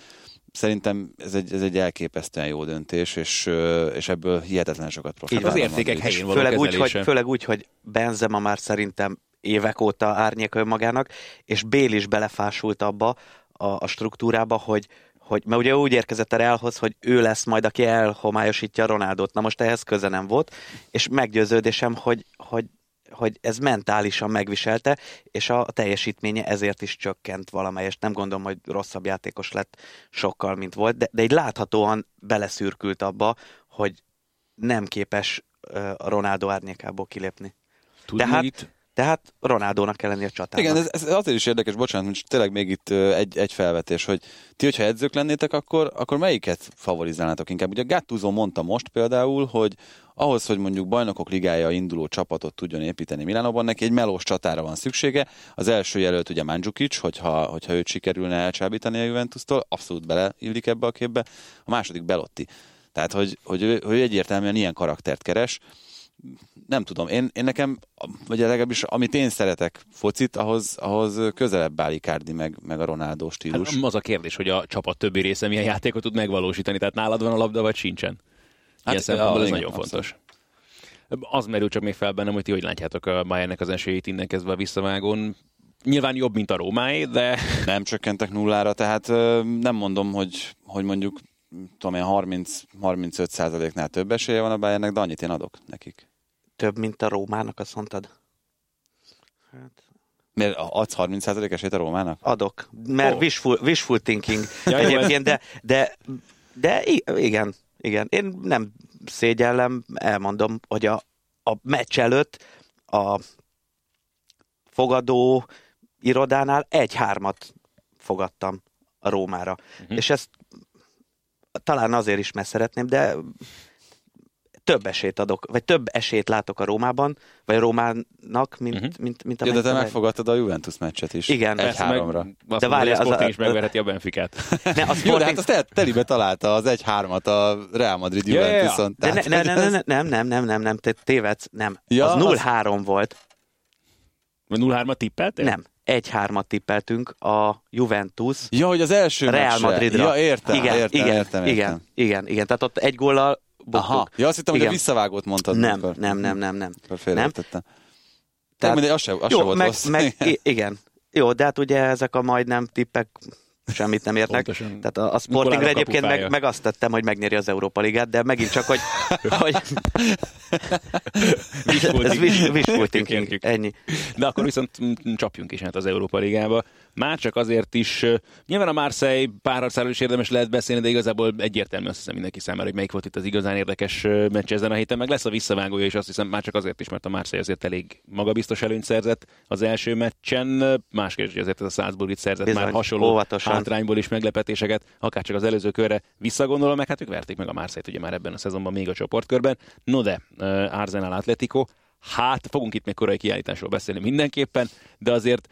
szerintem ez egy, ez egy elképesztően jó döntés, és, és ebből hihetetlen sokat profitál. az értékek helyén való Főleg úgy, hogy, főleg úgy, hogy Benzema már szerintem évek óta árnyék önmagának, és Bél is belefásult abba a, a struktúrába, hogy, hogy mert ugye úgy érkezett a Realhoz, hogy ő lesz majd, aki elhomályosítja Ronaldot. Na most ehhez köze nem volt, és meggyőződésem, hogy, hogy, hogy ez mentálisan megviselte, és a teljesítménye ezért is csökkent valamelyest. Nem gondolom, hogy rosszabb játékos lett sokkal, mint volt, de, de egy láthatóan beleszürkült abba, hogy nem képes a Ronaldo árnyékából kilépni. Tud Tehát- még itt Tehát Ronaldónak kell lenni a csatának. Igen, ez, ez azért is érdekes, bocsánat, most tényleg még itt egy, egy felvetés, hogy ti, hogyha edzők lennétek, akkor, akkor melyiket favorizálnátok inkább? Ugye Gattuso mondta most például, hogy ahhoz, hogy mondjuk bajnokok ligája induló csapatot tudjon építeni Milánóban, neki egy melós csatára van szüksége. Az első jelölt ugye Mandzukic, hogyha, hogyha őt sikerülne elcsábítani a Juventus-tól, abszolút beleillik ebbe a képbe. A második Belotti. Tehát, hogy, hogy, hogy ő egyértelműen ilyen karaktert keres. Nem tudom, én, én nekem, vagy legalábbis amit én szeretek focit, ahhoz, ahhoz közelebb áll Icardi meg, meg a Ronaldo stílus. Hát az a kérdés, hogy a csapat többi része milyen játékot tud megvalósítani, tehát nálad van a labda, vagy sincsen. Ilyen Hát, ja, ez nagyon abszolút. fontos. Az merül csak még fel bennem, hogy ti hogy látjátok a Bayernnek az esélyét innen kezdve a visszavágón. Nyilván jobb, mint a Rómáé, de nem csökkentek nullára, tehát nem mondom, hogy, hogy mondjuk tudom én, 30-35 százaléknál több esélye van a Bayernnek, de annyit én adok nekik. Több, mint a Rómának, azt mondtad? Hát, Miért adsz 30 százalék esélyt a Rómának? adok, mert oh. wishful, wishful thinking <laughs> Ja, egyébként, de, de, de igen, igen. Én nem szégyellem, elmondom, hogy a, a meccs előtt a fogadó irodánál egy-hármat fogadtam a Rómára. Uh-huh. És ezt talán azért is, mert szeretném, de több esélyt adok, vagy több esélyt látok a Rómában, vagy a Rómának, mint, uh-huh. mint, mint a Ja, de te Manchester megfogadtad a Juventus meccset is. Igen. Egy háromra. Meg, De várja, az Sporting a- is <laughs> megverheti a Benficát. Ne, a <laughs> Jó, de Sporting... hát azt te, telibe találta az egy hármat a Real Madrid Ja, ja, ja. Juventuson. De ne, ne, ne, nem, nem, nem, nem, nem, te tévedsz, nem. Ja, az az- 0-3 volt, Vagy 0-3-at tippeltél? nem. 1-3-at tippeltünk a Juventus Ja, hogy az első Real meccsre. Madridra. Ja, értem, igen, értem, igen, értem, igen, értem. igen, igen, tehát ott egy góllal buktuk. Aha, ja, azt hittem, hogy a Igen. visszavágót mondtad. Nem, amikor- nem, nem, nem, nem. Félreértettem. Tehát, mindegy, az se, az se Jó, volt meg, rossz. meg, <laughs> igen. Jó, de hát ugye ezek a majdnem tippek semmit nem érnek. Pontosan. Tehát a, a Nikolának egyébként kapufája. meg, meg azt tettem, hogy megnyeri az Európa Ligát, de megint csak, hogy, <laughs> hogy <laughs> ez. Ennyi. De akkor viszont csapjunk is hát az Európa Ligába. Már csak azért is, nyilván a Marseille párharcáról is érdemes lehet beszélni, de igazából egyértelmű azt hiszem mindenki számára, hogy melyik volt itt az igazán érdekes meccs ezen a héten. Meg lesz a visszavágója is azt hiszem már csak azért is, mert a Marseille azért elég magabiztos előnyt szerzett az első meccsen. Más kérdés, hogy azért ez a Salzburg itt szerzett Bizony, már hasonló óvatosan. Hátrányból is meglepetéseket, akár csak az előző körre visszagondolom, meg hát ők verték meg a Marseille-t ugye már ebben a szezonban még a csoportkörben. No de, Arsenal Atletico, Hát, fogunk itt még korai kiállításról beszélni mindenképpen, de azért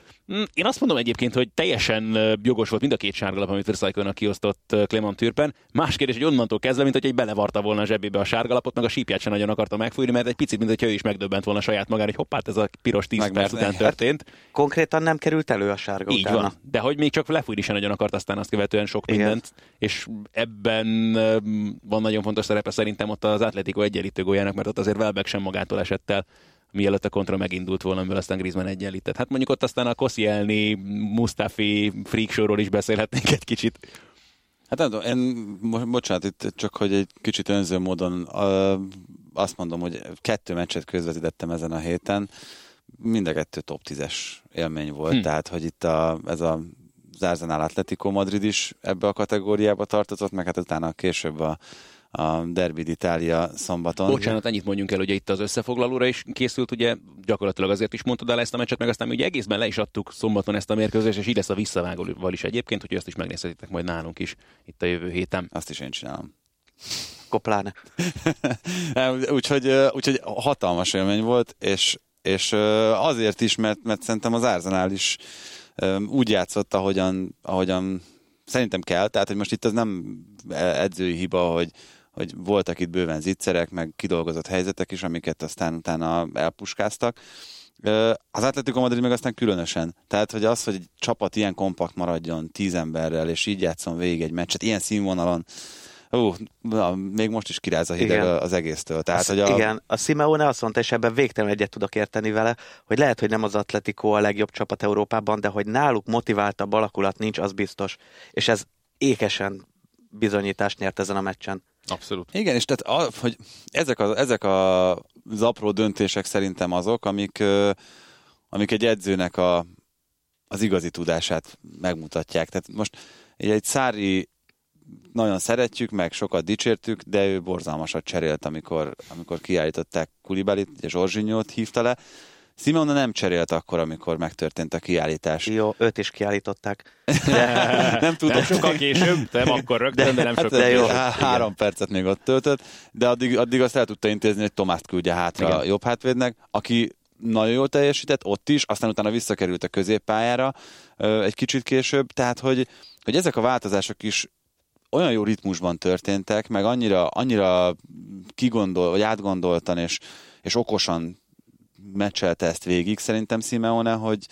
Én azt mondom egyébként, hogy teljesen jogos volt mind a két sárgalap, amit Versailles-nak kiosztott Clement Türpen. Más kérdés, hogy onnantól kezdve, mint hogy egy belevarta volna a zsebébe a sárgalapot, meg a sípját sem nagyon akarta megfújni, mert egy picit, mint hogy ő is megdöbbent volna saját magára, hogy hoppát, ez a piros 10 Meg- perc után hát történt. Konkrétan nem került elő a sárga Így utána. van. De hogy még csak lefújni sem nagyon akart aztán azt követően sok Igen. mindent, és ebben van nagyon fontos szerepe szerintem ott az Atletico egyenlítő góljának, mert ott azért Welbeck sem magától esett el mielőtt a kontra megindult volna, amiből aztán Griezmann egyenlített. Hát mondjuk ott aztán a Koscielny, Mustafi freak showról is beszélhetnénk egy kicsit. Hát nem én, bocsánat, itt csak hogy egy kicsit önző módon uh, azt mondom, hogy kettő meccset közvetítettem ezen a héten, mind a kettő top 10-es élmény volt, hm. tehát hogy itt a, ez a az Arsenal Atletico Madrid is ebbe a kategóriába tartozott, meg hát utána később a, a Derby d'Italia szombaton. Bocsánat, ennyit mondjunk el, ugye itt az összefoglalóra is készült, ugye gyakorlatilag azért is mondtad el ezt a meccset, meg aztán mi ugye egészben le is adtuk szombaton ezt a mérkőzést, és így lesz a visszavágóval is egyébként, hogy ezt is megnézhetitek majd nálunk is itt a jövő héten. Azt is én csinálom. Akkor pláne. <laughs> úgyhogy, úgyhogy hatalmas élmény volt, és, és azért is, mert, mert szerintem az Arsenal is úgy játszott, ahogyan, ahogyan szerintem kell, tehát hogy most itt az nem edzői hiba, hogy, hogy voltak itt bőven zicserek, meg kidolgozott helyzetek is, amiket aztán utána elpuskáztak. Az Atletico Madrid meg aztán különösen. Tehát, hogy az, hogy egy csapat ilyen kompakt maradjon tíz emberrel, és így játszon végig egy meccset, ilyen színvonalon, Ú, na, még most is kiráz a hideg Igen. az egésztől. Tehát, Az, hogy a, Igen, a Simeone azt mondta, és ebben végtelen egyet tudok érteni vele, hogy lehet, hogy nem az Atletico a legjobb csapat Európában, de hogy náluk motiváltabb alakulat nincs, az biztos. És ez ékesen bizonyítást nyert ezen a meccsen. Abszolút. Igen, és tehát, a, hogy ezek, a, ezek a, az apró döntések szerintem azok, amik, amik egy edzőnek a, az igazi tudását megmutatják. Tehát most egy, egy Szári nagyon szeretjük, meg sokat dicsértük, de ő borzalmasat cserélt, amikor, amikor kiállították Kulibalit, ugye Zsorzsinyót hívta le. Simona nem cserélt akkor, amikor megtörtént a kiállítás. Jó, őt is kiállították. <laughs> nem tudom. Nem sokkal később, nem akkor rögtön, de nem Hát sokkal de jó, később. három percet még ott töltött, de addig, addig azt el tudta intézni, hogy Tomást küldje hátra Igen. a jobb hátvédnek, aki nagyon jól teljesített ott is, aztán utána visszakerült a középpályára egy kicsit később, tehát hogy, hogy ezek a változások is olyan jó ritmusban történtek, meg annyira, annyira kigondol, vagy átgondoltan és, és okosan meccselte ezt végig szerintem Simeone, hogy,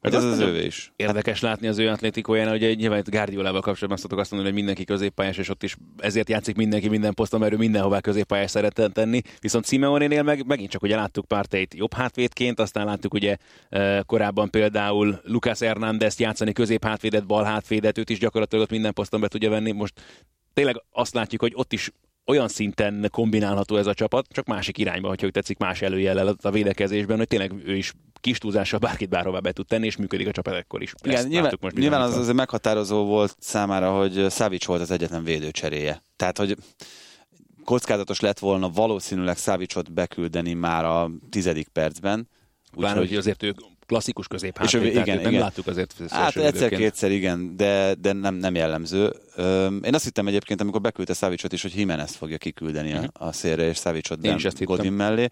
Meg ez az nagyon övé is. Érdekes látni az ő atlétikóján, hogy nyilván itt Guardiolával kapcsolatban tudok azt mondani, hogy mindenki középpályás, és ott is ezért játszik mindenki minden poszton, mert ő mindenhová középpályás szeretne tenni. Viszont Simeonénél meg megint csak ugye láttuk párteit jobb hátvédként, aztán láttuk ugye eh, korábban például Lucas Hernández játszani középhátvédet, bal hátvédet, őt is gyakorlatilag ott minden poszton be tudja venni. Most tényleg azt látjuk, hogy ott is olyan szinten kombinálható ez a csapat, csak másik irányba, hogyha úgy tetszik, más előjellel a védekezésben, hogy tényleg ő is kis túlzással bárkit bárhová be tud tenni, és működik a csapat ekkor is. Igen, Ezt nyilván, most nyilván az azért meghatározó volt számára, hogy Szávics volt az egyetlen védőcseréje. Tehát, hogy kockázatos lett volna valószínűleg Szávicsot beküldeni már a tizedik percben. Pláne, hogy azért ő klasszikus És középhátvéd, tehát igen, őt nem igen. láttuk azért Hát egyszer-kétszer igen, de, de nem, nem jellemző. Öm, Én azt hittem egyébként, amikor beküldte Szávicsot is, hogy Jimenez fogja kiküldeni a, a szélre, és Szávicsot hittem. Godin mellé.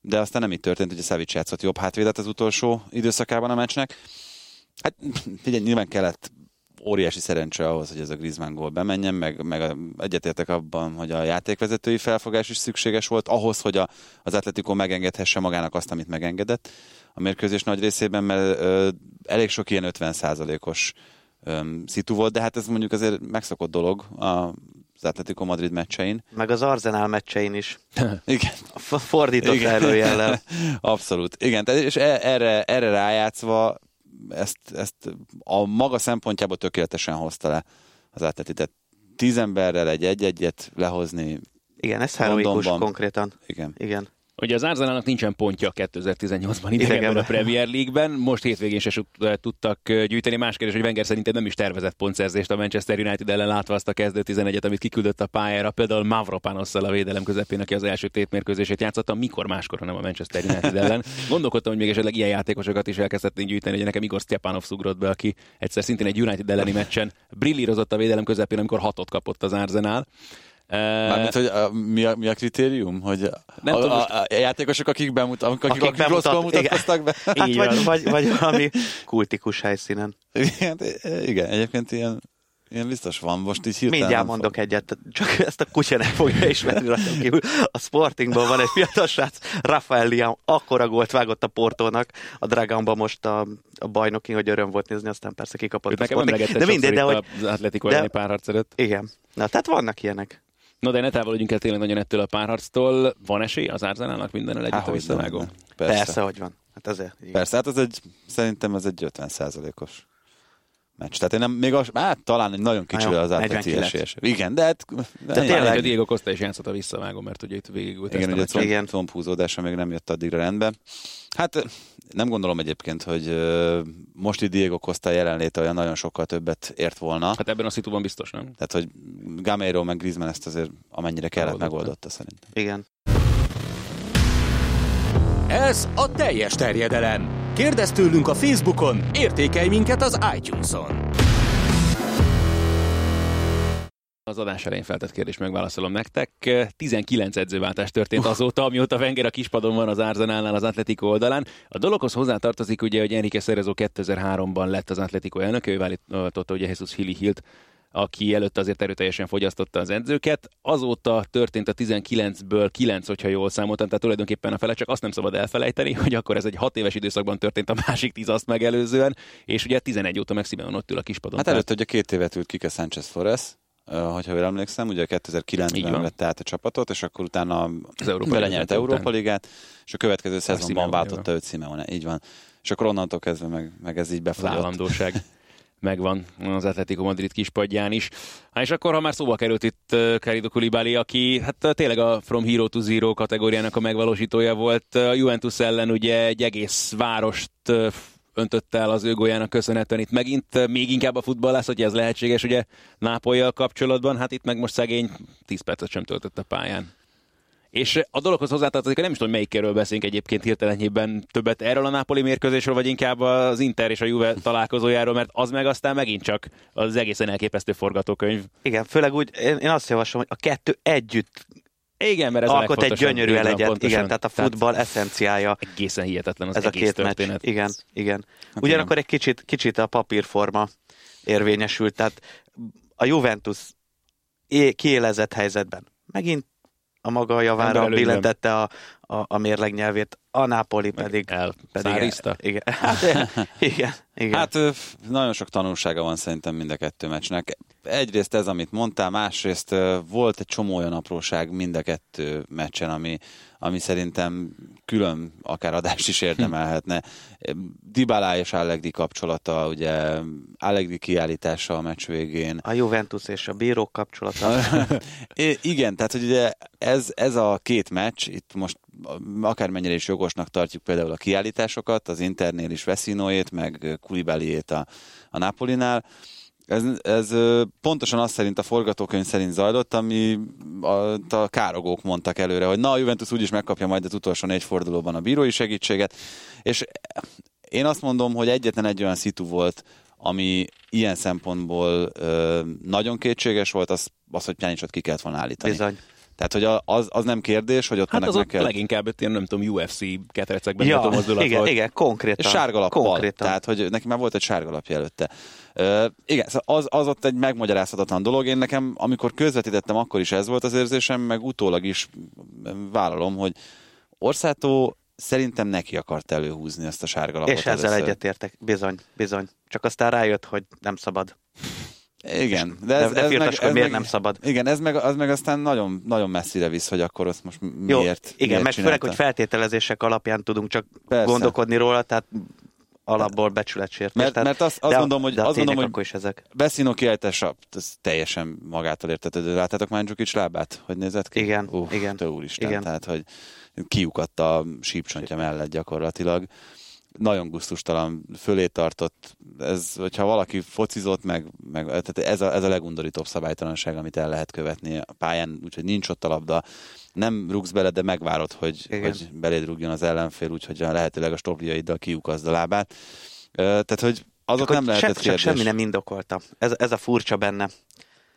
De aztán nem így történt, hogy a Szávics játszott jobb hátvédet az utolsó időszakában a meccsnek. Hát figyelj, nyilván kellett óriási szerencse ahhoz, hogy ez a Griezmann gól bemenjen, meg, meg egyetértek abban, hogy a játékvezetői felfogás is szükséges volt, ahhoz, hogy a, az Atletico megengedhesse magának azt, amit megengedett a mérkőzés nagy részében, mert ö, elég sok ilyen 50%-os öm, szitu volt, de hát ez mondjuk azért megszokott dolog a, az Atletico Madrid meccsein. Meg az Arsenal meccsein is. <laughs> Igen. Fordított Igen. előjellel. <laughs> Abszolút. Igen, és e- erre, erre rájátszva ezt, ezt a maga szempontjából tökéletesen hozta le az Atleti. Tehát tíz emberrel egy egy-egyet lehozni, Igen, ez heroikus konkrétan. igen. Igen. Ugye az Arsenalnak nincsen pontja 2018-ban idegenben a Premier League-ben, most hétvégén se sut- tudtak ö, gyűjteni. Más kérdés, hogy Wenger szerintem nem is tervezett pontszerzést a Manchester United ellen látva azt a kezdő 11-et, amit kiküldött a pályára. Például Mavropanosszal a védelem közepén, aki az első tétmérkőzését játszotta, mikor máskor, hanem a Manchester United ellen. <laughs> Gondolkodtam, hogy még esetleg ilyen játékosokat is elkezdhetnénk gyűjteni, hogy nekem Igor Stepanov szugrott be, aki egyszer szintén egy United elleni meccsen brillírozott a védelem közepén, amikor hatot kapott az Arsenal. Mármint, hogy a, mi, a, mi a kritérium? Hogy Nem a, tudom, a, a, játékosok, akik, bemutat, akik, akik, akik bemutat- mutatkoztak be. Hát Így vagy, vagy, vagy valami kultikus helyszínen. Igen, igen, egyébként ilyen, ilyen biztos van. Most így hirtelen Mindjárt mondok egyet, csak ezt a kutya nem fogja ismerni rajtam kívül. A Sportingból van egy fiatal srác, Rafael Liam, akkora gólt vágott a Portónak, a Dragonban most a, a bajnoki, hogy öröm volt nézni, aztán persze kikapott Őt a Sporting. De mindegy, de hogy az Atletico de- párharc előtt. igen. Na, tehát vannak ilyenek. No, de ne távolodjunk el tényleg nagyon ettől a párharctól. Van esély az Arsenalnak minden együtt a Há, hogy visszavágó? Persze. Persze. Persze, hogy van. Hát azért. igen. Persze, hát ez egy, szerintem ez egy 50 os meccs. Tehát én nem, még az, hát talán egy nagyon kicsi jó, az Atleti 49. esélyes. Igen, de hát... De tényleg-. A Diego Costa is játszott a visszavágó, mert ugye itt végigült Igen, ezt a ugye a Igen. combhúzódása még nem jött addigra rendbe. Hát nem gondolom egyébként, hogy most itt Diego Costa jelenléte olyan nagyon sokkal többet ért volna. Hát ebben a szituban biztos, nem? Tehát, hogy Gameiro meg Griezmann ezt azért amennyire kellett Megoldotta. megoldotta szerintem. Igen. Ez a teljes terjedelem. Kérdezz tőlünk a Facebookon, értékelj minket az iTunes-on. Az adás elején feltett kérdést megválaszolom nektek. 19 edzőváltás történt azóta, amióta Wenger a kispadon van az Arsenalnál az Atletico oldalán. A dologhoz hozzátartozik ugye, hogy Enrique Cerezo 2003-ban lett az Atletico elnöke, ő váltotta ugye Jesus Hilly Hilt, aki előtt azért erőteljesen fogyasztotta az edzőket. Azóta történt a 19-ből 9, hogyha jól számoltam, tehát tulajdonképpen a fele, csak azt nem szabad elfelejteni, hogy akkor ez egy 6 éves időszakban történt a másik 10 azt megelőzően, és ugye 11 óta meg Simeon ott ül a kispadon. Hát előtte ugye két évet ült Kike Sánchez Flores, hogyha jól emlékszem, ugye Így 2009-ben van. vette át a csapatot, és akkor utána Az Európa belenyert Ligát Európa után. Ligát, és a következő szezonban váltotta őt Simeone, így van. És akkor onnantól kezdve meg, meg ez így az befagyott. állandóság <laughs> megvan az Atletico Madrid kispadján is. Há, és akkor, ha már szóba került itt Carido Koulibaly, aki hát tényleg a From Hero to Zero kategóriának a megvalósítója volt. A Juventus ellen ugye egy egész várost öntött el az ő gólyának köszönhetően itt megint még inkább a futballász, hogy ez lehetséges ugye Nápolyjal kapcsolatban, hát itt meg most szegény 10 percet sem töltött a pályán. És a dologhoz hozzátartozik, nem is tudom, melyikről beszélünk egyébként hirtelenjében többet erről a Napoli mérkőzésről, vagy inkább az Inter és a Juve találkozójáról, mert az meg aztán megint csak az egészen elképesztő forgatókönyv. Igen, főleg úgy, én, azt javaslom, hogy a kettő együtt Igen, mert ez a alkot egy gyönyörű elegyet. Igen, tehát a futball eszenciája egészen hihetetlen az ez a egész két történet. meccs. Igen, igen. Hát Ugyanakkor egy kicsit, kicsit a papírforma érvényesült, tehát a Juventus kiélezett helyzetben. Megint a maga javára billentette a, a, a mérleg nyelvét, a Napoli pedig... El, pedig szárizta. Igen, <laughs> hát, igen, igen. <laughs> Hát ö, nagyon sok tanulsága van szerintem mind a kettő meccsnek. Egyrészt ez, amit mondtál, másrészt volt egy csomó olyan apróság mind a kettő meccsen, ami, ami szerintem külön akár adást is érdemelhetne. Dybala és Allegri kapcsolata, ugye Allegri kiállítása a meccs végén. a Juventus és a bírók kapcsolata. <laughs> Igen, tehát hogy ugye ez, ez a két meccs, itt most akármennyire is jogosnak tartjuk például a kiállításokat, az Internél is Veszinóét, meg Kulibaliét a, a Napolinál, ez, ez pontosan azt szerint a forgatókönyv szerint zajlott, ami a, a károgók mondtak előre, hogy na, a Juventus úgyis megkapja majd az utolsó négy fordulóban a bírói segítséget, és én azt mondom, hogy egyetlen egy olyan szitu volt, ami ilyen szempontból ö, nagyon kétséges volt, az, az hogy Pjanicsot ki kellett volna állítani. Bizony. Tehát, hogy az, az nem kérdés, hogy ott Hát ennek az meg kell... leginkább ilyen, nem tudom, UFC ketrecekben Ja, mozdulat igen, volt. igen, konkrétan. És sárga lappal. Konkrétan. Tehát, hogy neki már volt egy sárga lapja előtte. Ö, igen, szóval az, az ott egy megmagyarázhatatlan dolog. Én nekem, amikor közvetítettem, akkor is ez volt az érzésem, meg utólag is vállalom, hogy Orszátó szerintem neki akart előhúzni ezt a sárga lapot És ezzel először. egyetértek. Bizony, bizony. Csak aztán rájött, hogy nem szabad. Igen, de ez, de ez, meg, ez miért meg, nem szabad. Igen, ez meg, az meg aztán nagyon, nagyon messzire visz, hogy akkor azt most Jó, miért igen, miért meg főleg, hogy feltételezések alapján tudunk csak Persze. gondolkodni róla, tehát alapból becsületsértés. Mert- tehát, mert azt- azt gondolom, hogy- azt gondolom, hogy- is ezek. Beszínó kiállítása, ez teljesen magától értetődő. Láttátok Mandzukic lábát? Hogy nézett ki? Igen, Uff, igen, Te úristen, igen. tehát, hogy kiukadt a sípcsontja mellett gyakorlatilag. Nagyon gusztustalan, fölé tartott. Ez, hogyha valaki focizott, meg, meg tehát ez, a, ez a legundorítóbb szabálytalanság, amit el lehet követni a pályán, úgyhogy nincs ott a labda. Nem rúgsz bele, de megvárod, hogy, Igen. hogy beléd rúgjon az ellenfél, úgyhogy a lehetőleg a stopliaiddal kiukazd a lábát. Tehát, hogy azok Csak, nem lehetett se, kérdés. semmi nem indokolta. Ez, ez a furcsa benne.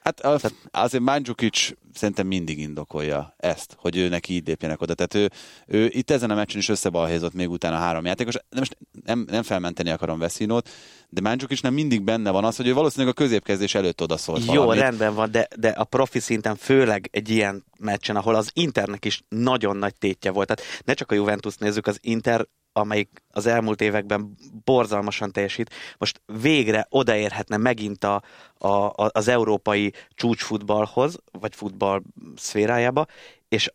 Hát a, azért Mandzukic szerintem mindig indokolja ezt, hogy ő neki így lépjenek oda. Tehát ő, ő itt ezen a meccsen is összebalhézott még utána három játékos. De most nem, nem felmenteni akarom Veszinót, de Mandzukic nem mindig benne van az, hogy ő valószínűleg a középkezdés előtt odaszólt Jó, valamit. rendben van, de, de a profi szinten főleg egy ilyen meccsen, ahol az Internek is nagyon nagy tétje volt. Tehát ne csak a Juventus nézzük, az Inter amelyik az elmúlt években borzalmasan teljesít, most végre odaérhetne megint a, a, a, az európai csúcsfutballhoz, vagy futball szférájába, és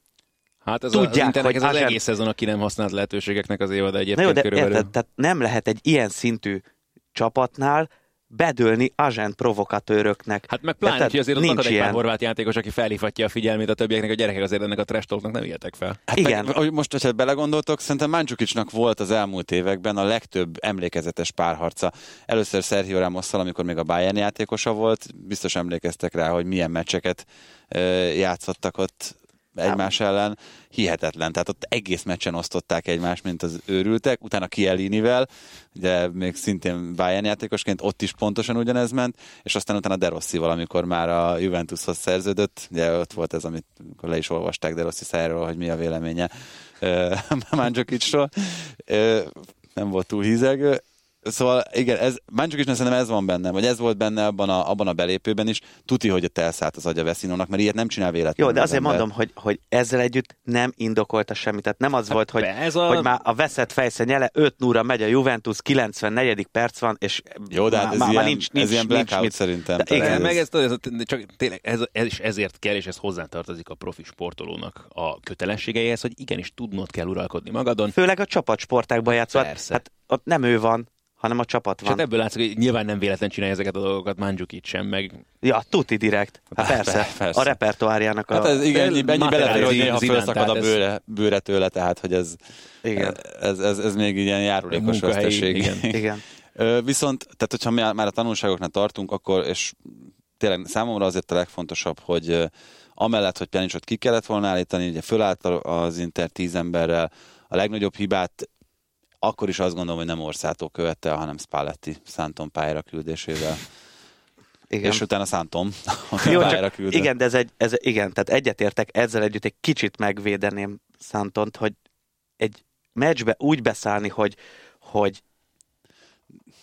Hát ez Tudják, Internek hogy ez az egész szezon a ki nem használt lehetőségeknek az évada Na egyébként jó, de körülbelül. érted, tehát nem lehet egy ilyen szintű csapatnál bedőlni agent provokatőröknek. Hát meg pláne, hogy azért ott Nincs egy pár horvát játékos, aki felhívhatja a figyelmét a többieknek, a gyerekek azért ennek a trash talknak nem éltek fel. Hát Igen. Meg, most, hogyha belegondoltok, szerintem Mandzsukicsnak volt az elmúlt években a legtöbb emlékezetes párharca. Először Sergio Ramosszal, amikor még a Bayern játékosa volt, biztos emlékeztek rá, hogy milyen meccseket játszottak ott egymás ellen. Hihetetlen. Tehát ott egész meccsen osztották egymást, mint az őrültek. Utána Kielinivel, ugye még szintén Bayern játékosként, ott is pontosan ugyanez ment, és aztán utána De Rossival, amikor már a Juventushoz szerződött, ugye ott volt ez, amit le is olvasták De Rossi szájáról, hogy mi a véleménye <laughs> Mandzukicsról. Nem volt túl hízelgő. Szóval igen, ez, Mandzukicsnak szerintem ez van benne, vagy ez volt benne abban a, abban a belépőben is. Tuti, hogy ott elszállt az agya Veszinónak, mert ilyet nem csinál véletlenül. Jó, de az azért ember. mondom, hogy, hogy ezzel együtt nem indokolta semmit. Tehát nem az volt, hogy, ez a- hogy már a veszett fejsze nyele, 5 0 megy a Juventus, 94. perc van, és Jó, de hát már, ez, már, ilyen, már nincs, nincs, ez ilyen nincs blackout mit. szerintem. De igen, Igen, meg ez, ez, ez, csak tényleg ez, ez is ezért kell, és ez hozzátartozik a profi sportolónak a kötelességeihez, hogy igenis tudnod kell uralkodni magadon. Főleg a csapatsportákban. Persze. Hát ott nem ő van, hanem a csapat És hát van. ebből látszik, hogy nyilván nem véletlen csinálja ezeket a dolgokat Mandzukic sem, meg Ja, tuti direkt. Hát persze, per- persze. A repertoárjának a... Hát ez igen, ennyi, ennyi belefér, hogy néha felszakad a ez- bőre, bőre tőle, tehát hogy ez, Igen. ez, ez, ez még ilyen járulékos veszteség. igen. <laughs> Igen. Viszont, tehát hogyha mi már a tanulságoknál tartunk, akkor, és tényleg számomra azért a legfontosabb, hogy amellett, hogy Pjanicsot ki kellett volna állítani, ugye fölállt az Inter tíz emberrel, a legnagyobb hibát akkor is azt gondolom, hogy nem Orszátó követte, hanem Spalletti Szánton pályára küldésével. Igen. És utána Szántom Jó, pályára igen, de ez egy, ez, igen, tehát egyetértek, ezzel együtt egy kicsit megvédeném Szantont, hogy egy meccsbe úgy beszállni, hogy, hogy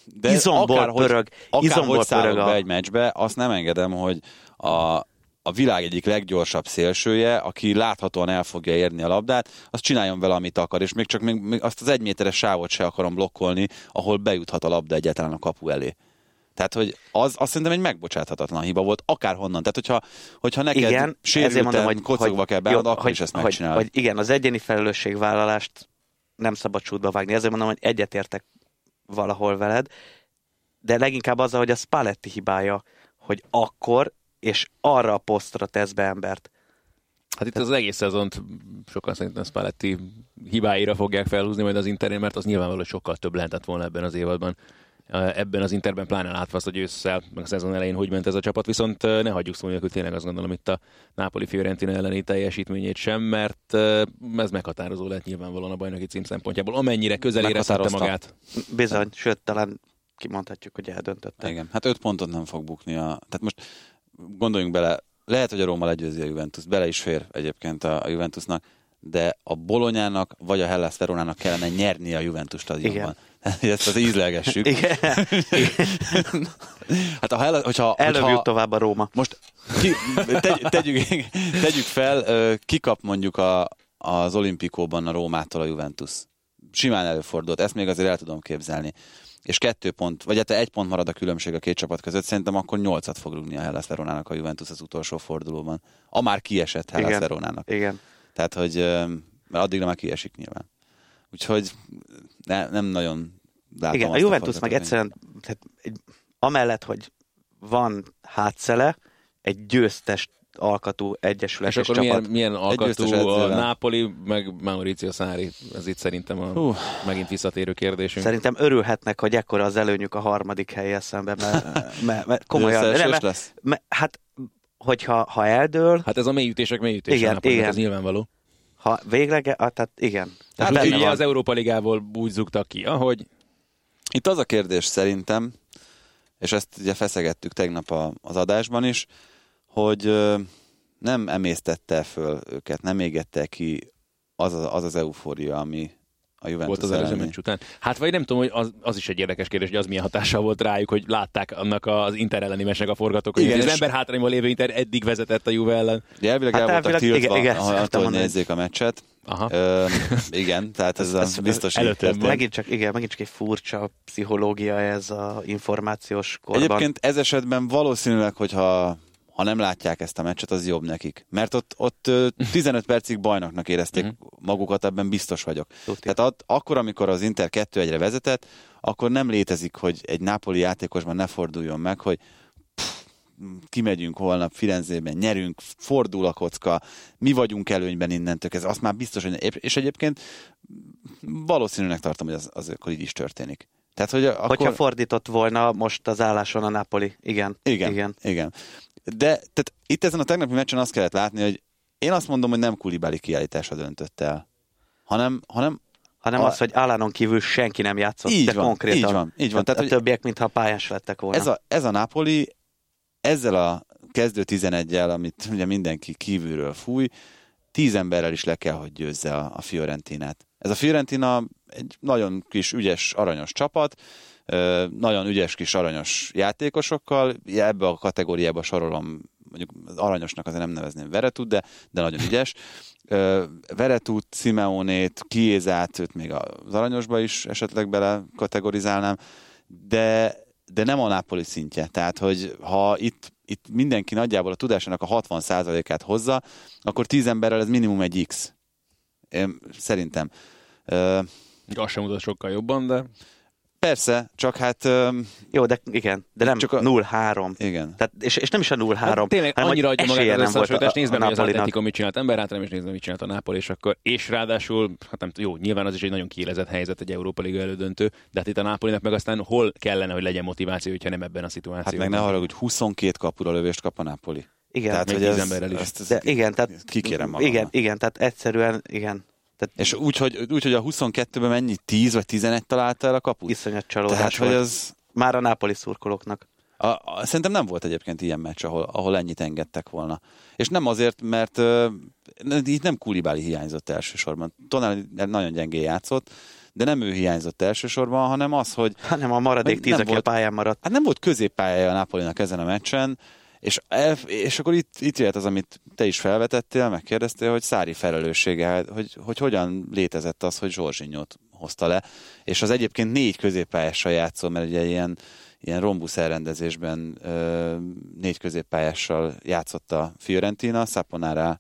De izomból akárhogy- pörög, izomból akárhogy szállok pörög be a... egy meccsbe, azt nem engedem, hogy a, a világ egyik leggyorsabb szélsője, aki láthatóan el fogja érni a labdát, az csináljon vele, amit akar, és még csak még, még azt az egy méteres sávot se akarom blokkolni, ahol bejuthat a labda egyáltalán a kapu elé. Tehát, hogy az azt szerintem egy megbocsáthatatlan hiba volt, akárhonnan. Tehát, hogyha, hogyha neked Igen, sérülten, mondom, hogy, kocogva hogy, kell jó, akkor hogy, is ezt hogy, megcsinálod. hogy igen, az egyéni felelősségvállalást nem szabad csútba vágni. Ezért mondom, hogy egyetértek valahol veled, de leginkább azzal, hogy a Spalletti hibája, hogy akkor és arra a posztra tesz be embert. Hát itt az egész szezont sokan szerintem Spalletti hibáira fogják felhúzni majd az Internél, mert az nyilvánvaló, sokkal több lehetett volna ebben az évadban. Ebben az Interben pláne látva azt, hogy ősszel, meg a szezon elején hogy ment ez a csapat, viszont eh, ne hagyjuk szó nélkül tényleg azt gondolom itt a Napoli Fiorentina elleni teljesítményét sem, mert eh, ez meghatározó lett nyilvánvalóan a bajnoki cím szempontjából, amennyire közel érezhette magát. Bizony, sőt, talán kimondhatjuk, hogy eldöntötte. Igen, hát öt pontot nem fog bukni. A... Tehát most gondoljunk bele, lehet, hogy a Róma legyőzi a Juventus, bele is fér egyébként a, a Juventusnak, de a Bolonyának vagy a Hellas Veronának kellene nyerni a Juventus stadionban. <laughs> Ezt az ízlelgessük. <laughs> Igen. <laughs> Hát a Hellas, hogyha, Előbb hogyha jut tovább a Róma. most ki, tegy, tegyük, tegyük fel, kikap mondjuk a, az olimpikóban a Rómától a Juventus. Simán előfordult, ezt még azért el tudom képzelni. És kettő pont, vagy hát egy pont marad a különbség a két csapat között, szerintem akkor nyolcat fog rúgni a Hellas Veronának a Juventus az utolsó fordulóban. A már kiesett Hellas Igen. Veronának. Igen. Tehát, hogy mert addigra már kiesik nyilván. Úgyhogy ne, nem nagyon látom Igen, a Juventus meg forgatókönyvet. egyszerűen, tehát egy, amellett, hogy van hátszele, egy győztes alkatú egyesület És és, akkor csapat. milyen, milyen alkatú a. Napoli, meg Mauricio Sarri, ez itt szerintem a Hú. megint visszatérő kérdésünk. Szerintem örülhetnek, hogy ekkora az előnyük a harmadik helyel szemben, <laughs> mert, mert, mert komolyan. Összeesés mert, lesz? mert, hát, hogyha ha eldől, Hát ez a mélyütések mélyütése Igen, a Napolinak, igen. ez nyilvánvaló. ha végleg, ah, tehát igen. Tehát Tehát benne ugye van. az Európa Ligából úgy zugtak ki, ahogy Itt az a kérdés szerintem, és ezt ugye feszegettük tegnap a, az adásban is, hogy nem emésztette föl őket, nem égette ki az az, az, az eufória, ami a Juventus volt az előző meccs után. Hát vagy nem tudom, hogy az, az is egy érdekes kérdés, hogy az milyen hatással volt rájuk, hogy látták annak az Inter elleni meccsnek a forgatókönyvét. Igen, Az ember hátrányban lévő Inter eddig vezetett a Juve ellen. Ugye elvileg Hát el voltak elvileg- tiltva, igen, igen, attól, hogy nézzék a meccset. Aha. Ö, igen, tehát ez, Ez- a biztos. Megint csak, igen, megint csak egy furcsa pszichológia ez a információs korban. Egyébként ez esetben valószínűleg, hogyha ha nem látják ezt a meccset, az jobb nekik. Mert ott, ott ö, <laughs> 15 percig bajnoknak érezték Mhm. magukat, ebben biztos vagyok. Tuti. Tehát at, akkor, amikor az Inter 2-1-re vezetett, akkor nem létezik, hogy egy nápoli játékosban ne forduljon meg, hogy pff, kimegyünk holnap Firenzében, nyerünk, fordul a kocka, mi vagyunk előnyben innentől ez azt már biztos, hogy és egyébként valószínűnek tartom, hogy az, az akkor így is történik. Tehát, hogy akkor... Hogyha fordított volna most az álláson a Napoli. Igen. Igen, igen. igen. De tehát itt ezen a tegnapi meccsen azt kellett látni, hogy én azt mondom, hogy nem Kulibáli kiállítása döntött el, hanem, hanem Hanem A- az, hogy Alánon kívül senki nem játszott, Így de van, konkrétan. így van, így van. Tehát, a többiek, mintha pályás lettek volna. ez a, ez a Napoli ezzel a kezdő 11-el, amit ugye mindenki kívülről fúj, tíz emberrel is le kell, hogy győzze a, a Fiorentinát. Ez a Fiorentina egy nagyon kis, ügyes, aranyos csapat, nagyon ügyes kis aranyos játékosokkal, ebbe a kategóriába sorolom, mondjuk aranyosnak azért nem nevezném Veretut, de, de nagyon ügyes. Veretut, Simeonét, Kiézát, őt még az aranyosba is esetleg bele kategorizálnám, de, de nem a Napoli szintje. Tehát, hogy ha itt, itt mindenki nagyjából a tudásának a 60%-át hozza, akkor 10 emberrel ez minimum egy X. Én, szerintem. Ö, Az sem mutat sokkal jobban, de persze, csak hát ö, Jó, de igen, de nem Csak a- a... 0-3. igen. Tehát, és, és nem is a 0-3, Hát tényleg hanem annyira adja magát az összehasonlítást, nézd meg, hogy az. Atletico mit csinált ember hátra, és nézd meg, mit csinált a Napoli, és akkor, és ráadásul, hát nem jó, nyilván az is egy nagyon kiélezett helyzet egy Európa Liga elődöntő, de hát itt a Napolinak meg aztán hol kellene, hogy legyen motiváció, hogyha nem ebben a Hát szituációban. meg ne haragudj, 22 kapura lövést kap a Napoli. Igen, tehát, még hogy 10 ez, emberrel is. Ezt, ezt, de igen, tehát kikérem magamnak. igen, igen, tehát egyszerűen, igen, tehát És úgy, hogy, úgy, hogy a 22-ben mennyi? 10 vagy 11 találta el a kaput? iszonyat csalódás Tehát, hogy az... Már a Napoli szurkolóknak. A, a, szerintem nem volt egyébként ilyen meccs, ahol, ahol ennyit engedtek volna. És nem azért, mert uh, itt nem Kulibáli hiányzott elsősorban. Tonál nagyon gyengé játszott, de nem ő hiányzott elsősorban, hanem az, hogy Hanem a maradék tíz, aki a pályán maradt. hát nem volt középpályája a Napolinak ezen a meccsen, és, és akkor itt, itt jöhet az, amit te is felvetettél, megkérdeztél, hogy Szári felelőssége, hogy, hogy hogyan létezett az, hogy Zsorzsinyót hozta le, és az egyébként négy középpályással játszó, mert ugye ilyen, ilyen rombusz elrendezésben ö, négy középpályással játszott a Fiorentina, Saponara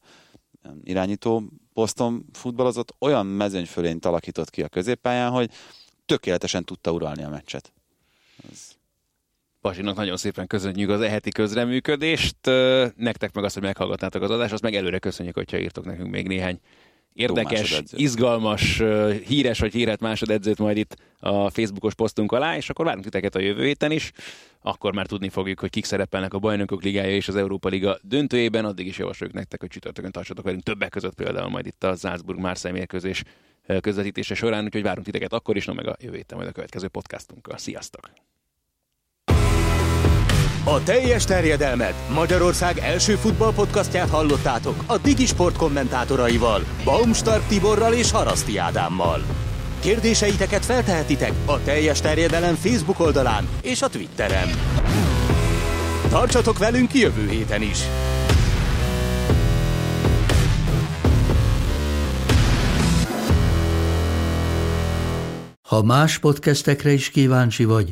irányító poszton futballozott, olyan mezőnyfölényt alakított ki a középpályán, hogy tökéletesen tudta uralni a meccset. Pasinak nagyon szépen köszönjük az eheti közreműködést. Nektek meg azt, hogy meghallgatnátok az adást, azt meg előre köszönjük, hogyha írtok nekünk még néhány érdekes, izgalmas, híres vagy híret másodedzőt majd itt a Facebookos posztunk alá, és akkor várunk titeket a jövő héten is. Akkor már tudni fogjuk, hogy kik szerepelnek a Bajnokok Ligája és az Európa Liga döntőjében. Addig is javasoljuk nektek, hogy csütörtökön tartsatok velünk többek között például majd itt a Salzburg-Marseille mérkőzés ö, közvetítése során, úgyhogy várunk titeket akkor is, no meg a jövő héten majd a következő podcastunkkal. Sziasztok! A teljes terjedelmet Magyarország első futballpodcastját hallottátok a Digisport kommentátoraival, Baumstark Tiborral és Haraszti Ádámmal. Kérdéseiteket feltehetitek a teljes terjedelem Facebook oldalán és a Twitteren. Tartsatok velünk jövő héten is! Ha más podcastekre is kíváncsi vagy,